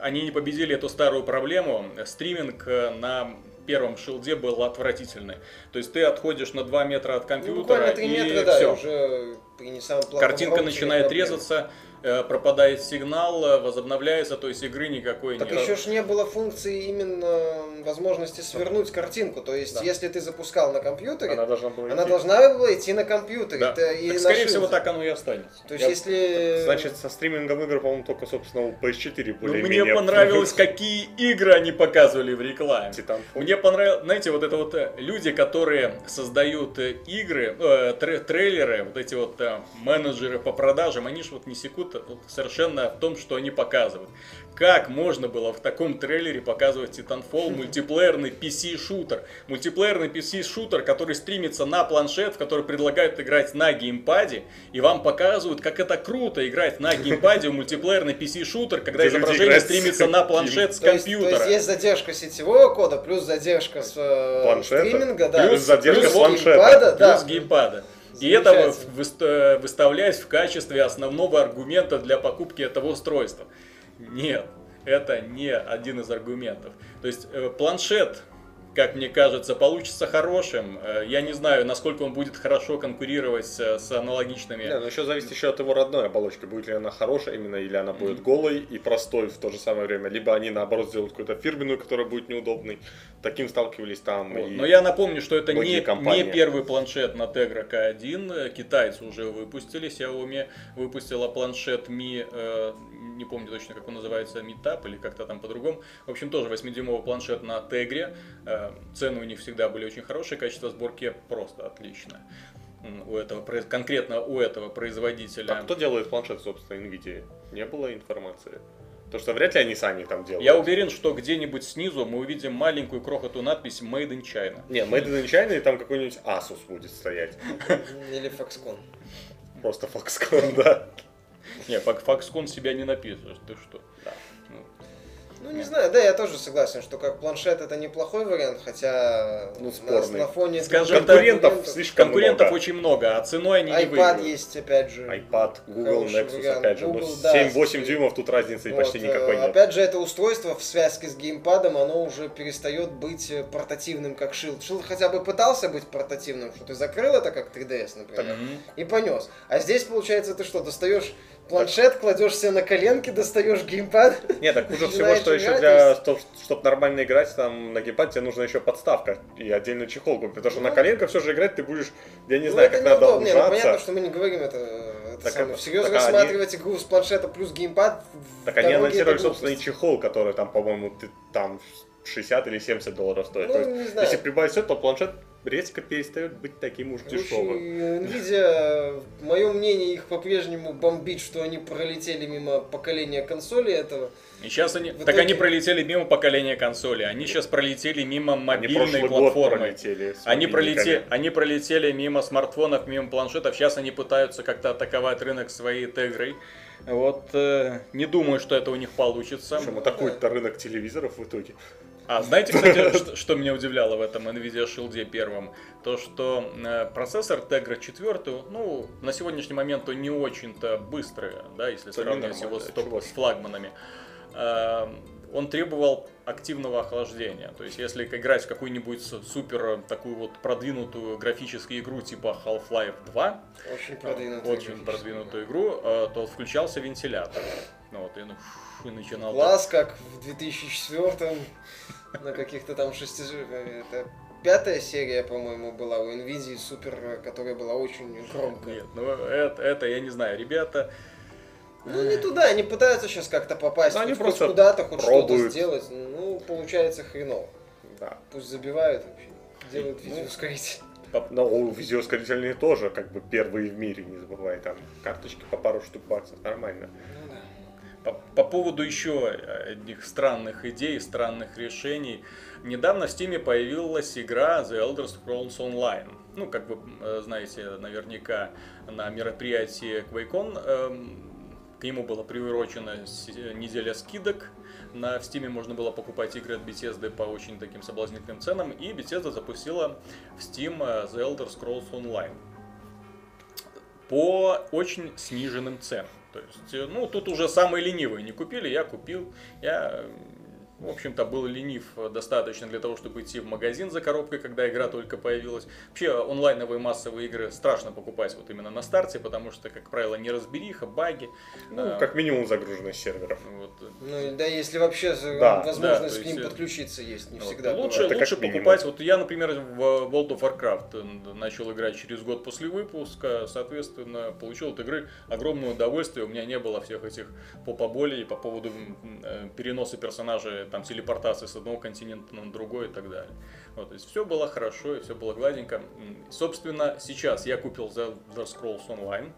они не победили эту старую проблему, стриминг на первом шилде был отвратительный. То есть ты отходишь на 2 метра от Ну, компьютера буквально 3 и метра, да, и все. уже при не плохом Картинка начинает резаться, пропадает сигнал, э, возобновляется, то есть игры никакой Так нет. еще ж не было функции именно возможности свернуть картинку. То есть, Да. если ты запускал на компьютере, Она она, должна была идти. должна была идти на компьютере. Да. и Так, скорее шилде. всего, так оно и останется. То есть, Я- если... Значит, со стримингом игр, по-моему, только, собственно, у PS4 Ну, более-менее... мне понравилось, какие игры они показывали в рекламе. Titanfall. Мне понравилось, знаете, вот это вот э, люди, которые создают э, игры, э, тре- трейлеры, вот эти вот э, менеджеры по продажам, они же вот не секут вот совершенно в том, что они показывают. Как можно было в таком трейлере показывать Titanfall мультиплеерный PC-шутер? Мультиплеерный PC-шутер, который стримится на планшет, в который предлагают играть на геймпаде, и вам показывают, как это круто играть на геймпаде в мультиплеерный PC-шутер, когда Где изображение стримится на планшет с то есть, компьютера. то есть, есть задержка сетевого кода, плюс задержка с э, Планшета, стриминга, да. плюс задержка плюс с планшета. геймпада, да. плюс геймпада. И это вы- Замечательно. выста- выставлять в качестве основного аргумента для покупки этого устройства. Нет, это не один из аргументов. То есть э, планшет, как мне кажется, получится хорошим. Э, Я не знаю, насколько он будет хорошо конкурировать э, с аналогичными. Не, ну еще зависит еще от его родной оболочки. Будет ли она хорошая именно, или она будет голой и простой в то же самое время. Либо они, наоборот, сделают какую-то фирменную, которая будет неудобной. Таким сталкивались там. Вот. и- Но я напомню, что это не, компании. не первый планшет на Tegra K1. Китайцы уже выпустили. Xiaomi выпустила планшет Mi, э, не помню точно, как он называется, Mi Tab или как-то там по-другому. В общем, тоже 8-дюймовый планшет на Tegra. Э, цены у них всегда были очень хорошие, качество сборки просто отличное. У этого, конкретно у этого производителя. А кто делает планшет, собственно, NVIDIA? Не было информации. То что вряд ли они сами там делают. Я уверен, что где-нибудь снизу мы увидим маленькую крохотую надпись Made in China. Не, Made in China и там какой-нибудь Asus будет стоять. Или Foxconn. Просто Foxconn, да. Не, Fox- Foxconn себя не напишешь, ты что? Да. Ну. Ну, не знаю, да, я тоже согласен, что как планшет это неплохой вариант, хотя Ну, на, спорный. на фоне Скажем так, Конкурентов слишком Конкурентов много. очень много, а ценой они не iPad выиграют. есть, опять же. iPad, Google, Nexus, вариант. опять же, ну, Google, да, 7-8 слушай. дюймов тут разницы Вот, почти никакой э, нет. Опять же, это устройство в связке с геймпадом, оно уже перестает быть э, портативным, как Shield. Shield хотя бы пытался быть портативным, что ты закрыл это как 3DS, например, Мгм. и понес. А здесь, получается, ты что, достаешь планшет, кладешь себе на коленки, достаешь геймпад. Нет, так хуже всего, что еще для, то чтобы, чтобы нормально играть там на геймпаде, тебе нужна еще подставка и отдельный чехол купить. Потому что на Ну. коленках все же играть ты будешь, я не Ну, знаю, как надо неудобно. Ну, ужаться. понятно, что мы не говорим это, это Так самое, всерьез так они- рассматривать игру с планшета плюс геймпад. Так они анонсировали собственный глупость. чехол, который там, по-моему, ты, там 60 или 70 долларов стоит. Ну, То есть, не знаю. если прибавить все, то планшет резко перестает быть таким уж Короче, дешевым. Nvidia, мое мнение, их по-прежнему бомбит, что они пролетели мимо поколения консоли этого. И сейчас они, В так итоге- они пролетели мимо поколения консоли, они сейчас пролетели мимо Они мобильной год платформы. пролетели с Они, пролетели, они пролетели мимо смартфонов, мимо планшетов. Сейчас они пытаются как-то атаковать рынок своей тегрой. Вот э, не думаю, что это у них получится. Почему такой-то рынок телевизоров в итоге? А знаете, кстати, что, что меня удивляло в этом NVIDIA Shield первом? То, что э, процессор Tegra 4, ну, на сегодняшний момент он не очень-то быстрый, да, если Это сравнивать его с, топ- чувак. с флагманами. Э, он требовал активного охлаждения. То есть, если играть в какую-нибудь супер э, такую вот продвинутую графическую игру типа Half-Life 2, Очень продвинутый. очень продвинутую игру, э, то включался вентилятор. Ну, вот, и, ну, и начинал... так- Класс, как в 2004 на каких-то там шести... Это пятая серия, по-моему, была у Nvidia супер, которая была очень громкая. Нет, ну это, это я не знаю, ребята. Ну не туда, они пытаются сейчас как-то попасть, Да, они хоть просто куда-то, хоть что-то сделать. Ну, получается хреново. Да. Пусть забивают вообще. Делают Ну, видеоускоритель. Но у видеоускорительные тоже как бы первые в мире, не забывай, там карточки по пару штук баксов, нормально. По, по поводу еще одних странных идей, странных решений. Недавно в Steam появилась игра The Elder Scrolls Online. Ну, как вы э, знаете, наверняка на мероприятии QuakeCon эм, к нему была приурочена неделя скидок. На в Steam можно было покупать игры от Bethesda по очень таким соблазнительным ценам. И Bethesda запустила в Steam э, The Elder Scrolls Online по очень сниженным ценам. То есть, э, ну, тут уже самые ленивые не купили, я купил. Я, в общем-то, был ленив э, достаточно для того, чтобы идти в магазин за коробкой, когда игра только появилась. Вообще, онлайновые массовые игры страшно покупать вот именно на старте, потому что, как правило, неразбериха, баги. Ну, э, как минимум загруженность серверов. вот, Ну да, если вообще Да, возможность да, к ним есть, э, подключиться есть, не Вот. всегда. лучше бывает. Это лучше покупать. Вот я, например, в World of Warcraft начал играть через год после выпуска, соответственно, получил от игры огромное удовольствие. У меня не было всех этих попоболей по поводу переноса персонажей, там телепортации с одного континента на другой и так далее. Вот, то есть все было хорошо и все было гладенько. Собственно, сейчас я купил The Elder Scrolls Online.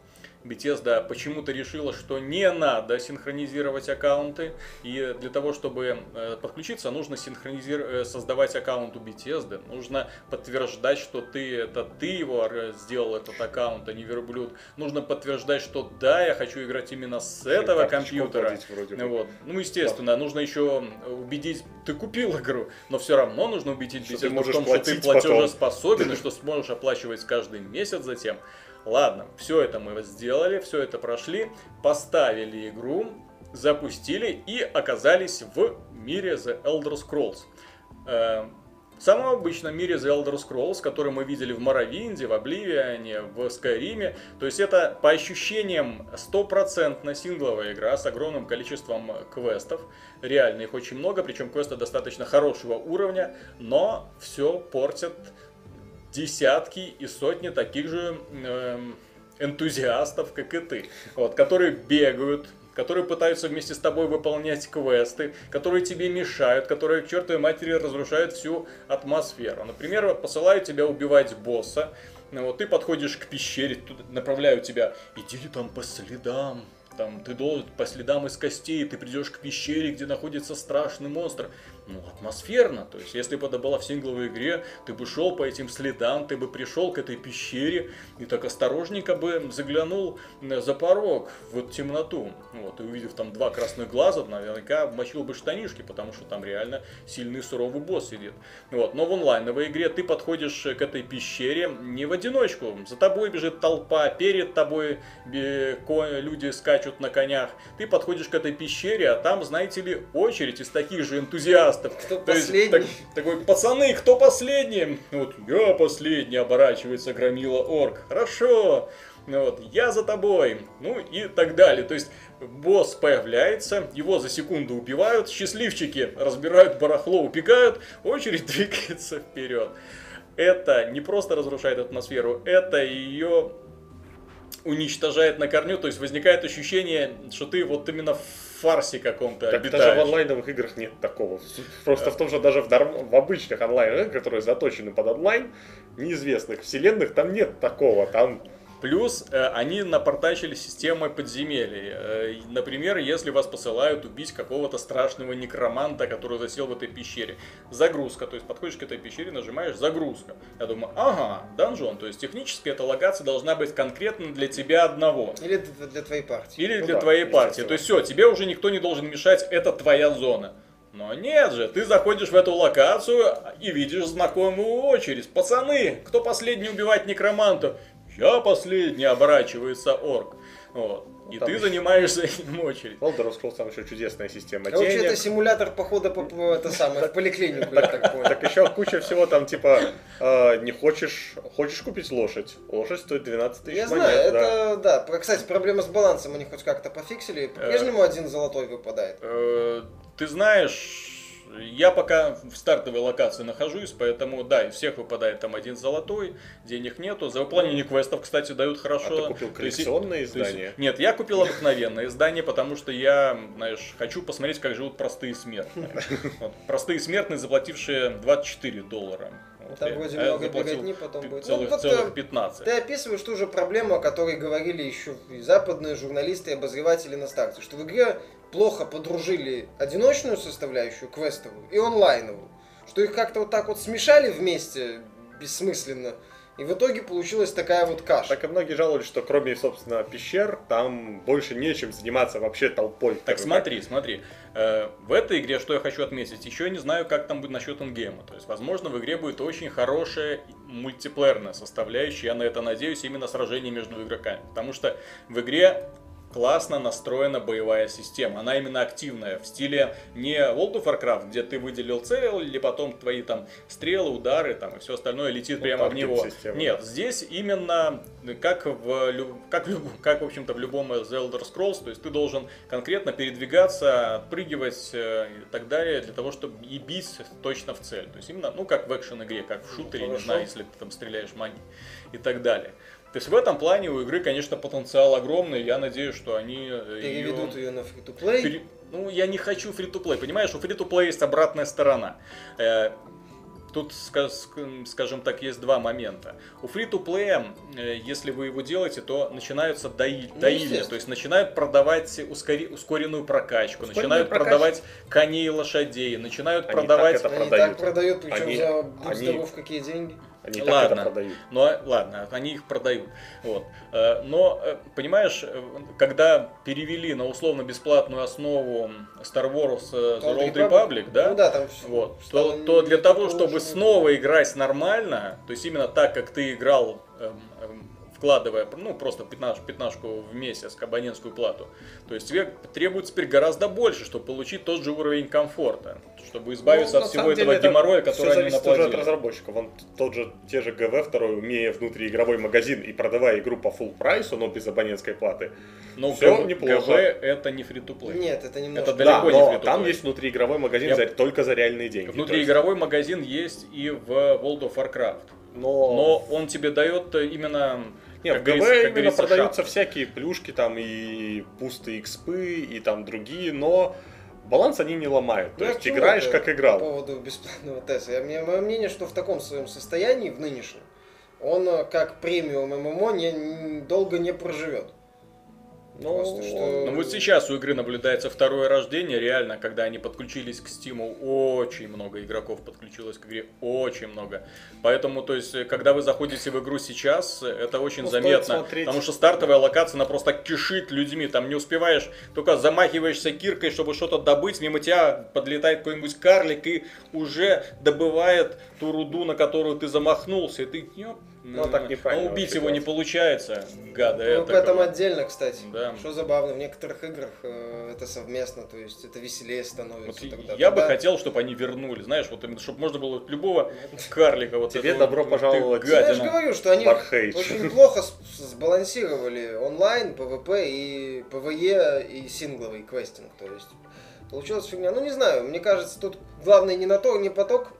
Bethesda почему-то решила, что не надо синхронизировать аккаунты, и для того, чтобы э, подключиться, нужно синхронизировать, создавать аккаунт у Bethesda, нужно подтверждать, что ты это ты его ор- сделал этот аккаунт, а не верблюд. Нужно подтверждать, что да, я хочу играть именно с этого компьютера. Вот. Ну, естественно, нужно еще убедить, ты купил игру, но все равно нужно убедить Что Bethesda в том, что ты платежеспособен и *laughs* что сможешь оплачивать каждый месяц затем. Ладно, все это мы сделали, все это прошли, поставили игру, запустили и оказались в мире The Elder Scrolls. Э, В самом обычном мире The Elder Scrolls, который мы видели в Моровинде, в Обливиане, в Скайриме. То есть это по ощущениям стопроцентно сингловая игра с огромным количеством квестов. Реально их очень много, причем квесты достаточно хорошего уровня, но все портят десятки и сотни таких же эм, энтузиастов, как и ты, вот, которые бегают, которые пытаются вместе с тобой выполнять квесты, которые тебе мешают, которые к чертовой матери разрушают всю атмосферу. Например, посылают тебя убивать босса, ну, вот ты подходишь к пещере, туда направляют тебя, иди там по следам там, ты должен по следам из костей, ты придешь к пещере, где находится страшный монстр. Ну, атмосферно. То есть, если бы это было в сингловой игре, ты бы шел по этим следам, ты бы пришел к этой пещере и так осторожненько бы заглянул э, за порог в темноту. Вот, и увидев там два красных глаза, наверняка мочил бы штанишки, потому что там реально сильный суровый босс сидит. Вот, но в онлайновой игре ты подходишь к этой пещере не в одиночку. За тобой бежит толпа, перед тобой люди скачут на конях. Ты подходишь к этой пещере, а там, знаете ли, очередь из таких же энтузиастов. Кто То последний? Есть, так, такой, пацаны, кто последний? Вот, я последний, оборачивается громила орк. Хорошо. Вот, я за тобой, ну и так далее. То есть босс появляется, его за секунду убивают, счастливчики разбирают барахло, убегают, очередь *laughs* двигается вперед. Это не просто разрушает атмосферу, это ее уничтожает на корню, то есть возникает ощущение, что ты вот именно в фарсе каком-то так обитаешь. даже в онлайновых играх нет такого. Просто в том же даже в, норм... в обычных онлайн играх, которые заточены под онлайн, неизвестных вселенных, там нет такого. Там Плюс э, они напортачили системой подземелий. Э, например, если вас посылают убить какого-то страшного некроманта, который засел в этой пещере. Загрузка, то есть подходишь к этой пещере, нажимаешь загрузка. Я думаю, ага, данжон, то есть технически эта локация должна быть конкретно для тебя одного. Или для твоей партии. Или ну, для да, твоей партии. То есть все, тебе уже никто не должен мешать, это твоя зона. Но нет же, ты заходишь в эту локацию и видишь знакомую очередь. Пацаны, кто последний убивать некроманта? Я последний, оборачивается орк. Вот. И там ты еще... занимаешься *laughs* этим очередь. Elder Scrolls там еще чудесная система денег. Вообще это симулятор похода по, по это самое, в поликлинику, я так понял. Так еще куча всего там, типа, э, не хочешь, хочешь купить лошадь. Лошадь стоит 12 тысяч Я знаю, это, да. Кстати, проблема с балансом они хоть как-то пофиксили. По-прежнему один золотой выпадает. Э, ты знаешь, я пока в стартовой локации нахожусь, поэтому да, из всех выпадает там один золотой, денег нету. За выполнение квестов, кстати, дают хорошо. А ты купил коллекционное есть, издание? Есть, нет, я купил обыкновенное издание, потому что я, знаешь, хочу посмотреть, как живут простые смертные. *laughs* Вот, простые смертные, заплатившие 24 доллара. Там вроде а много беготни потом будет. Целых, ну, вот целых 15. Ты описываешь ту же проблему, о которой говорили еще и западные журналисты и обозреватели на старте, что в игре плохо подружили одиночную составляющую, квестовую, и онлайновую. Что их как-то вот так вот смешали вместе бессмысленно. И в итоге получилась такая вот каша. Так и многие жаловались, что кроме, собственно, пещер, там больше нечем заниматься вообще толпой. Так смотри, так. смотри. Э, в этой игре, что я хочу отметить, еще не знаю, как там будет насчет ингейма. То есть, возможно, в игре будет очень хорошая мультиплеерная составляющая. Я на это надеюсь, именно сражение между игроками. Потому что в игре классно настроена боевая система. Она именно активная, в стиле не World of Warcraft, где ты выделил цель, или потом твои там стрелы, удары там, и все остальное летит ну, прямо в него. Система, Нет, здесь именно как в, как, как, в общем-то, в любом The Elder Scrolls, то есть ты должен конкретно передвигаться, отпрыгивать э, и так далее, для того, чтобы и бить точно в цель. То есть именно, ну, как в экшен-игре, как в шутере, ну, не знаю, если ты там стреляешь магией и так далее. То есть в этом плане у игры, конечно, потенциал огромный. Я надеюсь, что они э, переведут ее, ее на фри-то-плей. Пере... Ну, я не хочу фри-то-плей. Понимаешь, у фри-то-плей есть обратная сторона. Э, тут, скажем так, есть два момента. У фри-то-плея, э, если вы его делаете, то начинаются ну, доильня, то есть начинают продавать ускори, ускоренную прокачку, Ускоренную начинают прокачку. продавать коней и лошадей, начинают они продавать... Так это они продают. так продают, причем они, за будь они... какие деньги. Они ладно, так это продают. Но, ладно, они их продают. Вот. Э, но, э, понимаешь, э, когда перевели на условно-бесплатную основу Star Wars The Old Republic, да, ну, да там вот, то, то для того, чтобы снова играть нормально, то есть именно так, как ты играл эм, эм, вкладывая, ну, просто пятнаш, пятнашку в месяц, абонентскую плату. То есть тебе требуется теперь гораздо больше, чтобы получить тот же уровень комфорта, чтобы избавиться ну, от всего этого деле, геморроя, который они наплодили. уже от разработчиков. Он тот же, те же ГВ второй, умея внутриигровой магазин и продавая игру по full прайсу, но без абонентской платы. Но все ГВ, неплохо. ГВ это не фри to play. Нет, это немножко. Это далеко да, не free там есть внутриигровой магазин Я... за, только за реальные деньги. Внутриигровой есть... магазин есть и в World of Warcraft. Но... но он тебе дает именно нет, в ГВ именно продаются всякие плюшки, там и пустые экспы, и там другие, но баланс они не ломают. То ну, есть играешь как играл. По поводу бесплатного теста. Я, мое мнение, что в таком своем состоянии, в нынешнем, он э, как премиум ММО не, долго не проживет. Ну, Просто что- Ну вот сейчас у игры наблюдается второе рождение, реально, когда они подключились к Стиму, очень много игроков подключилось к игре, очень много. Поэтому, то есть, когда вы заходите в игру сейчас, это очень Ну, заметно, смотреть. потому что стартовая локация, она просто кишит людьми, там не успеваешь, только замахиваешься киркой, чтобы что-то добыть, мимо тебя подлетает какой-нибудь карлик и уже добывает ту руду, на которую ты замахнулся, и ты, ёп, Ну, так неправильно а убить вообще его не получается, гада Ну, об этакого. этом отдельно, кстати. Да. Что забавно, в некоторых играх э, это совместно, то есть это веселее становится тогда. я бы хотел, чтобы они вернули, знаешь, вот чтобы можно было любого карлика вот Тебе этого добро вот, пожаловать. ты Ну, Я же говорю, что они очень плохо сбалансировали онлайн, PvP и PvE и сингловый квестинг. То есть получилась фигня. Ну не знаю, мне кажется, тут главное не на то, не поток.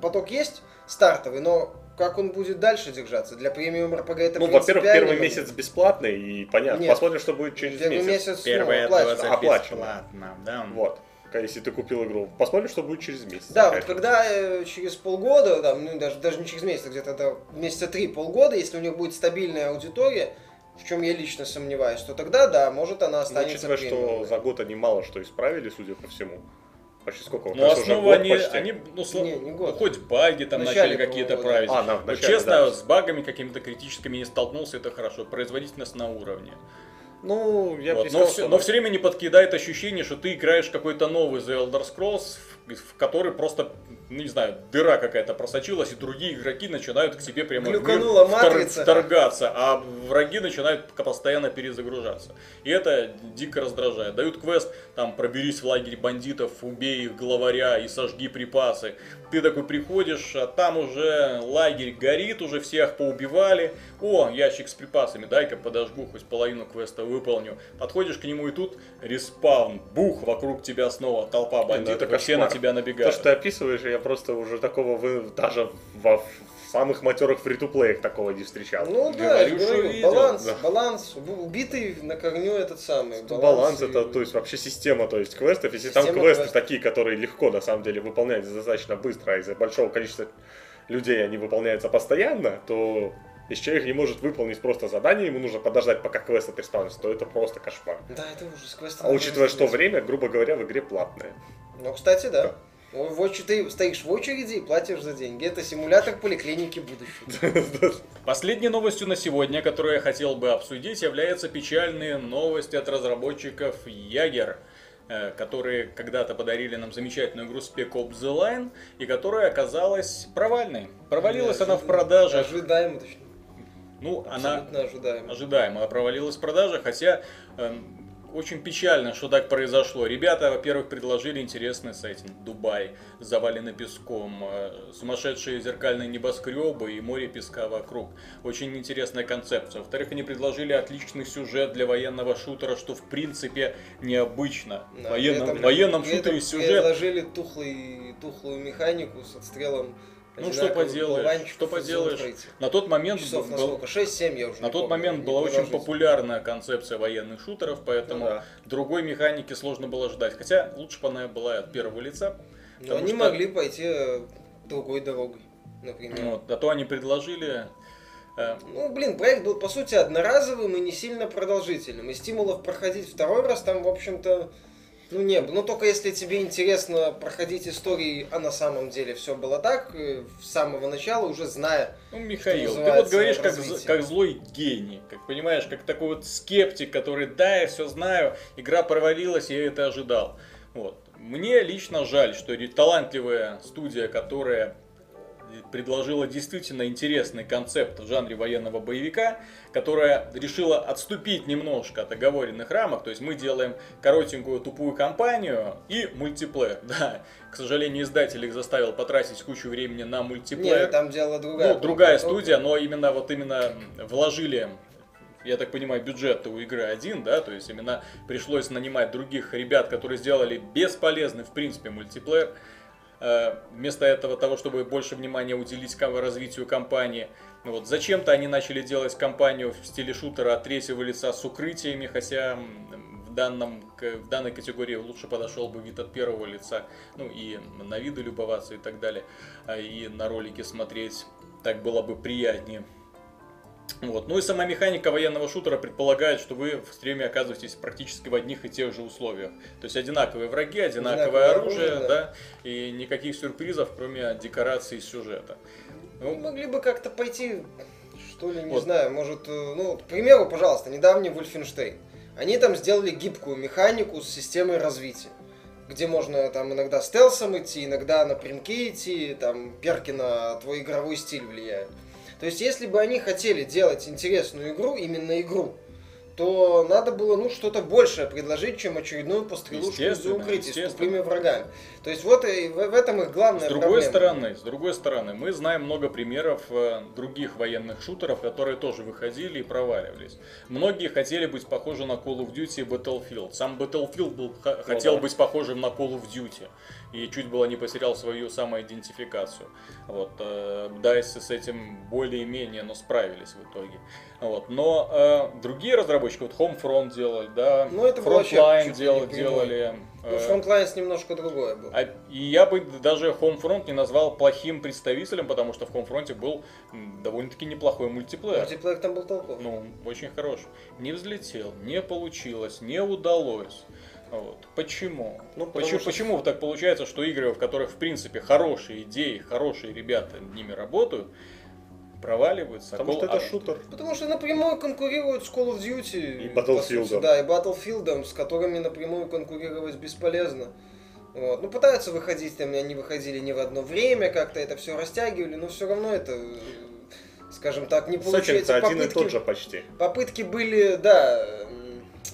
Поток есть стартовый, но как он будет дальше держаться? Для премиум РПГ это Ну, во-первых, первый момент. месяц бесплатный, и понятно. Нет. Посмотрим, что будет через Первый месяц. месяц Первое ну, оплачено. оплачено. Бесплатно, да. Вот. Если ты купил игру. Посмотрим, что будет через месяц. Да, вот когда э, через полгода, там, ну даже, даже не через месяц, а где-то до месяца три полгода, если у них будет стабильная аудитория, в чем я лично сомневаюсь, то тогда да, может она Ну, останется учитывая, что за год они мало что исправили, судя по всему. Почти сколько? Ну, год они, почти. они ну, сл- Не, не год. ну, хоть баги там В начале, начали какие-то по-моему, править. А, да, в Вот начале, честно, да. с багами какими-то критическими не столкнулся, это хорошо. Производительность на уровне. Ну, я Вот, Но, все, но все время не подкидает ощущение, что ты играешь какой-то новый The Elder Scrolls, в, в который просто, ну, не знаю, дыра какая-то просочилась, и другие игроки начинают к тебе прямо в мир Глюканула втор- матрица. вторгаться, а враги начинают постоянно перезагружаться. И это дико раздражает. Дают квест, там, проберись в лагерь бандитов, убей их главаря и сожги припасы. Ты такой приходишь, а там уже лагерь горит, уже всех поубивали. О, ящик с припасами, дай-ка подожгу, хоть половину квеста выполню. Подходишь к нему и тут респаун, бух, вокруг тебя снова толпа ну бандитов, это и все на тебя То, набегают. что ты описываешь, я просто уже такого вы- даже во самых матерых фри-то-плеях такого не встречал. Ну да, я Говорю, говорю, видел, баланс, да. баланс, уб- убитый на корню этот самый. Баланс, и- это, то есть вообще система, то есть квестов. Если там Система квесты квестов. такие, которые легко на самом деле выполняются достаточно быстро, а из-за большого количества людей они выполняются постоянно, то если человек не может выполнить просто задание, ему нужно подождать, пока квест отреспаунится, то это просто кошмар. Да, это ужас. квесты А учитывая, что время, грубо говоря, в игре платное. Ну, кстати, да. В очередь, ты стоишь в очереди и платишь за деньги. Это симулятор поликлиники будущего. *laughs* Последней новостью на сегодня, которую я хотел бы обсудить, являются печальные новости от разработчиков Ягер, э, которые когда-то подарили нам замечательную игру Spec Ops The Line, и которая оказалась провальной. Провалилась она в продажах. Ожидаемо, точно. Ну, она Абсолютно ожидаемо. ожидаемо провалилась в продаже, хотя эм, очень печально, что так произошло. Ребята, во-первых, предложили интересный сеттинг. Дубай, заваленный песком, э, сумасшедшие зеркальные небоскребы и море песка вокруг. Очень интересная концепция. Во-вторых, они предложили отличный сюжет для военного шутера, что в принципе необычно. Да, военном, этом- военном шутере сюжет Предложили тухлый, тухлую механику с отстрелом. Ну, что поделаешь, что поделаешь. На тот момент Часов на был- сколько? 6-7 я уже На тот помню, момент была очень популярная концепция военных шутеров, поэтому Ну да. другой механики сложно было ждать. Хотя лучше бы она была от первого лица. Но они что- могли пойти э, другой дорогой, например. Вот, а то они предложили... э, Ну, блин, проект был, по сути, одноразовым и не сильно продолжительным. И стимулов проходить второй раз там, в общем-то, ну, не. Ну, только если тебе интересно проходить истории, а на самом деле все было так, э, с самого начала, уже зная. Ну, Михаил, ты вот говоришь как, как злой гений, как понимаешь, как такой вот скептик, который, да, я все знаю, игра провалилась, я это ожидал. Вот. Мне лично жаль, что талантливая студия, которая предложила действительно интересный концепт в жанре военного боевика, которая решила отступить немножко от оговоренных рамок. То есть мы делаем коротенькую тупую кампанию и мультиплеер. *laughs* Да, к сожалению, издатель их заставил потратить кучу времени на мультиплеер. Нет, там дело другая. Ну, другая студия, но именно вот именно вложили, я так понимаю, бюджет у игры один, да, то есть именно пришлось нанимать других ребят, которые сделали бесполезный, в принципе, мультиплеер. Э, Вместо этого, того, чтобы больше внимания уделить развитию компании, ну вот зачем-то они начали делать компанию в стиле шутера от третьего лица с укрытиями, хотя в, данном, в данной категории лучше подошел бы вид от первого лица, ну и на виды любоваться и так далее, а и на ролики смотреть, так было бы приятнее. Вот. Ну и сама механика военного шутера предполагает, что вы в стриме оказываетесь практически в одних и тех же условиях. То есть одинаковые враги, одинаковое Одинаковое оружие, оружие, да, и никаких сюрпризов, кроме декораций и сюжета. Ну, Ну, могли бы как-то пойти, что ли, не Вот. знаю, может, э, ну, к примеру, пожалуйста, недавний Wolfenstein. Они там сделали гибкую механику с системой развития, где можно там иногда стелсом идти, иногда напрямки идти, там перки на твой игровой стиль влияют. То есть, если бы они хотели делать интересную игру, именно игру, то надо было, ну, что-то большее предложить, чем очередную пострелушку Естественно, укрытия с тупыми врагами. То есть, вот и в, в этом их главная С другой проблема. стороны, с другой стороны, мы знаем много примеров э, других военных шутеров, которые тоже выходили и проваливались. Многие хотели быть похожи на Call of Duty и Battlefield. Сам Battlefield был, х- хотел да. быть похожим на Call of Duty и чуть было не потерял свою самоидентификацию. Вот, э, DICE с этим более-менее, но справились в итоге. Вот, но э, другие разработчики, вот Homefront делали, да, Ну, это Frontline дел- делали. Ну, э, Frontlines немножко другое было. а- и я бы даже Homefront не назвал плохим представителем, потому что в Homefront был довольно-таки неплохой мультиплеер. Мультиплеер там был толковый. Ну, очень хороший. Не взлетел, не получилось, не удалось. Вот. Почему? Ну, почему, что- почему так получается, что игры, в которых, в принципе, хорошие идеи, хорошие ребята ними работают, проваливаются? Потому Call- что это а- шутер. Потому что напрямую конкурируют с Call of Duty. И Battlefield. сути, Да, и Battlefield, с которыми напрямую конкурировать бесполезно. Вот. Ну, пытаются выходить, там, они выходили не в одно время, как-то это все растягивали, но все равно это, скажем так, не получается. Сеттинг-то один и Попытки- тот же почти. Попытки были, да,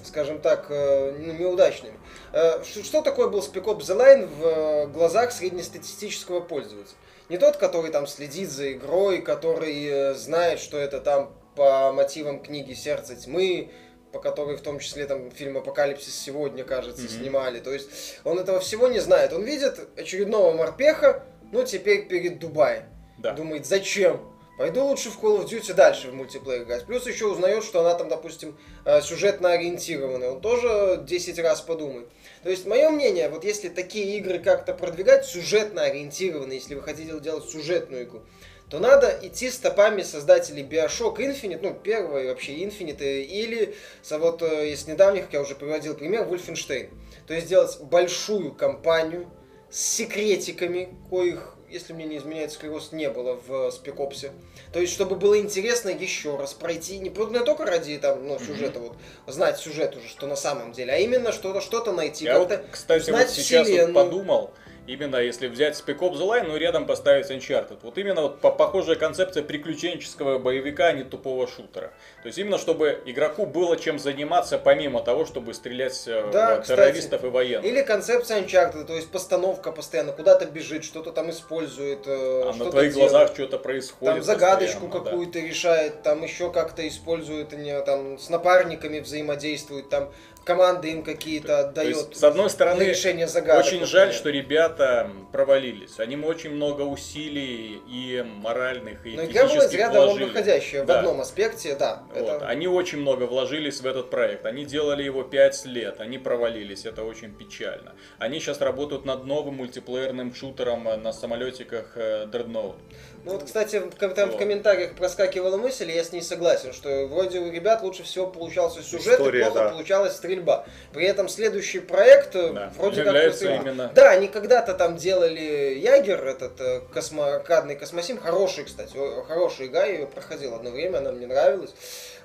скажем так, э, ну, неудачными. Э, Что, что такое был Spec Ops The Line в э, глазах среднестатистического пользователя? Не тот, который там следит за игрой, который э, знает, что это там по мотивам книги «Сердце тьмы», по которой в том числе там фильм «Апокалипсис сегодня», кажется, Мгм. снимали. То есть он этого всего не знает. Он видит очередного морпеха, ну теперь перед Дубаем. Да. Думает, зачем? Пойду лучше в Call of Duty дальше в мультиплеер играть. Плюс еще узнает, что она там, допустим, э, сюжетно ориентированная. Он тоже 10 раз подумает. То есть, мое мнение, вот если такие игры как-то продвигать, сюжетно ориентированные, если вы хотите делать сюжетную игру, то надо идти стопами создателей Bioshock Infinite, ну, первой вообще Infinite, или, вот э, из недавних, как я уже приводил пример, Wolfenstein. То есть, делать большую кампанию с секретиками, коих, если мне не изменяет склероз, не было в Спекопсе. То есть, чтобы было интересно еще раз пройти, не, не только ради там, ну, сюжета, вот, знать сюжет уже, что на самом деле, а именно что-то что найти, Я вот, кстати, вот сейчас вот вселенную. подумал, именно если взять Spec Ops The Line, ну рядом поставить Uncharted. Вот именно вот по- похожая концепция приключенческого боевика, а не тупого шутера. То есть именно чтобы игроку было чем заниматься, помимо того, чтобы стрелять э, Да, в кстати. террористов и военных. Или концепция Uncharted, то есть постановка постоянно, куда-то бежит, что-то там использует, э, А что-то на твоих делает. глазах что-то происходит. Там загадочку постоянно, да. какую-то решает, там еще как-то использует, там с напарниками взаимодействует, там команды им какие-то То отдает. с одной стороны, для решения загадок. Очень жаль, что ребята провалились. Они очень много усилий и моральных, и Но игра была из ряда вложили. выходящая Да. в одном аспекте, да. Вот. Это... Они очень много вложились в этот проект. Они делали его 5 лет. Они провалились. Это очень печально. Они сейчас работают над новым мультиплеерным шутером на самолетиках э, Dreadnought. Ну вот, кстати, там в комментариях проскакивала мысль, и я с ней согласен, что вроде у ребят лучше всего получался сюжет, История, и плохо да. получалась стрельба. При этом следующий проект э, Да, вроде является как... именно- Да, они когда-то там делали Ягер, этот э, космо... аркадный космосим, хороший, кстати, хорошая игра, я ее проходил одно время, она мне нравилась.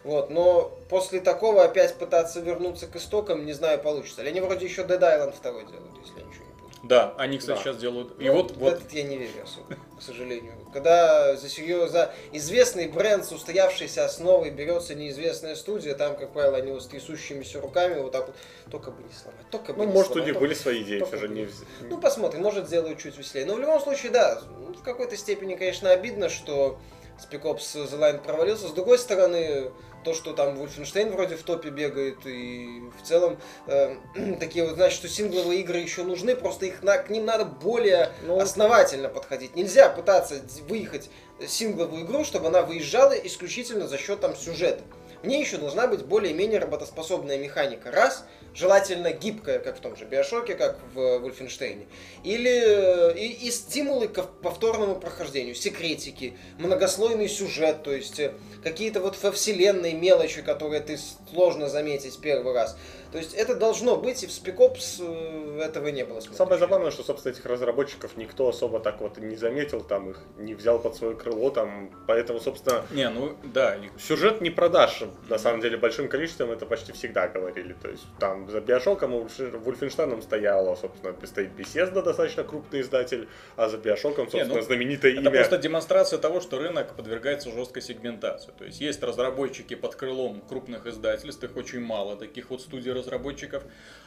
Вот, но после такого опять пытаться вернуться к истокам, не знаю, получится. ли. Они вроде еще Dead Island 2 делают, если я ничего. Да, они, кстати, Да. сейчас делают. И Ну, вот, вот этот я не верю особо, к сожалению. Когда за серьез- за известный бренд с устоявшейся основой берется неизвестная студия, там, как правило, они вот с трясущимися руками вот так вот, только бы не сломать, только бы Ну, не может, у сломать, них только- были свои идеи, все же не... Ну, посмотрим, может, сделают чуть веселее. Но в любом случае, да, в какой-то степени, конечно, обидно, что Spec Ops The Line провалился. С другой стороны, то, что там Wolfenstein вроде в топе бегает, и в целом э, *clears throat* такие вот, значит, что сингловые игры еще нужны, просто их на, к ним надо более Ну, основательно подходить. Нельзя пытаться выехать сингловую игру, чтобы она выезжала исключительно за счет там сюжета. Мне еще должна быть более-менее работоспособная механика. Раз, желательно гибкая, как в том же Биошоке, как в Вольфенштейне. Или э, и, и стимулы к повторному прохождению, секретики, многослойный сюжет, то есть э, какие-то вот во вселенной мелочи, которые ты сложно заметить первый раз. То есть это должно быть, и в Ops э, этого не было. Смотришь. Самое забавное, что, собственно, этих разработчиков никто особо так вот не заметил, там их не взял под свое крыло, там, поэтому, собственно, Не, ну да, сюжет не продашь, на самом деле, большим количеством, это почти всегда говорили. То есть там за Биошоком Вольфенштейном стояла, собственно, стоит Bethesda, достаточно крупный издатель, а за Биошоком, Не, собственно, ну, знаменитое Это имя. просто демонстрация того, что рынок подвергается жесткой сегментации. То есть есть разработчики под крылом крупных издательств, их очень мало, таких вот студий разработчиков,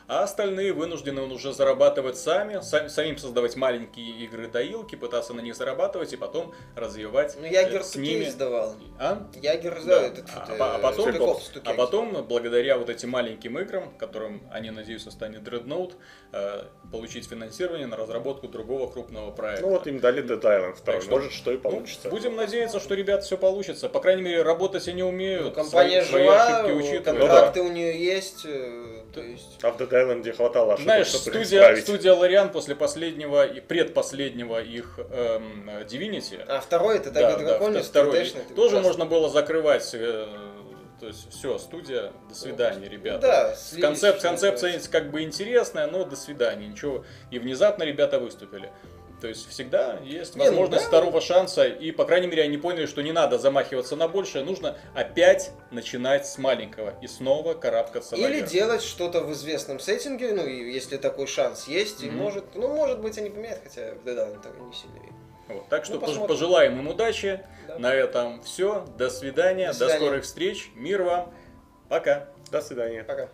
а остальные вынуждены уже зарабатывать сами, сами- самим создавать маленькие игры доилки, пытаться на них зарабатывать и потом развивать Ну, э, Ягер с такие ними. издавал. А? Ягер, Да. да, этот, А, э, а потом- Spec Ops, А потом, благодаря вот этим маленьким играм, которым они, надеются, станет Dreadnought, э, получить финансирование на разработку другого крупного проекта. Ну вот им дали Dead Island 2, Так что- может, что и Ну, получится. будем надеяться, что ребят все получится. По крайней мере, работать они умеют. Ну, компания свои, свои жива, ошибки учитывают. контракты у нее есть, э, то есть... А в Dead Island хватало ошибок, Знаешь, студия, исправить. студия Лориан после последнего и предпоследнего их эм, Divinity, А второй это да, Тайга да, второй, 3D-шный, это тоже ужасно. можно было закрывать. э, то есть все, студия, до свидания, Ну ребята. да, слились, Концеп- концепция как бы интересная, но до свидания, ничего. И внезапно ребята выступили. То есть всегда есть Не, ну возможность да. второго шанса, и, по крайней мере, они поняли, что не надо замахиваться на большее, нужно опять начинать с маленького и снова карабкаться Или наверх. делать что-то в известном сеттинге, ну, и если такой шанс есть, и Мгм. может, ну, может быть, они поменяют, хотя в Dead Island не сильно верю. Вот, так что Ну, пож- посмотрим. пожелаем им удачи. Да. На этом все. До свидания. До До, свидания. скорых встреч. Мир вам. Пока. До свидания. Пока.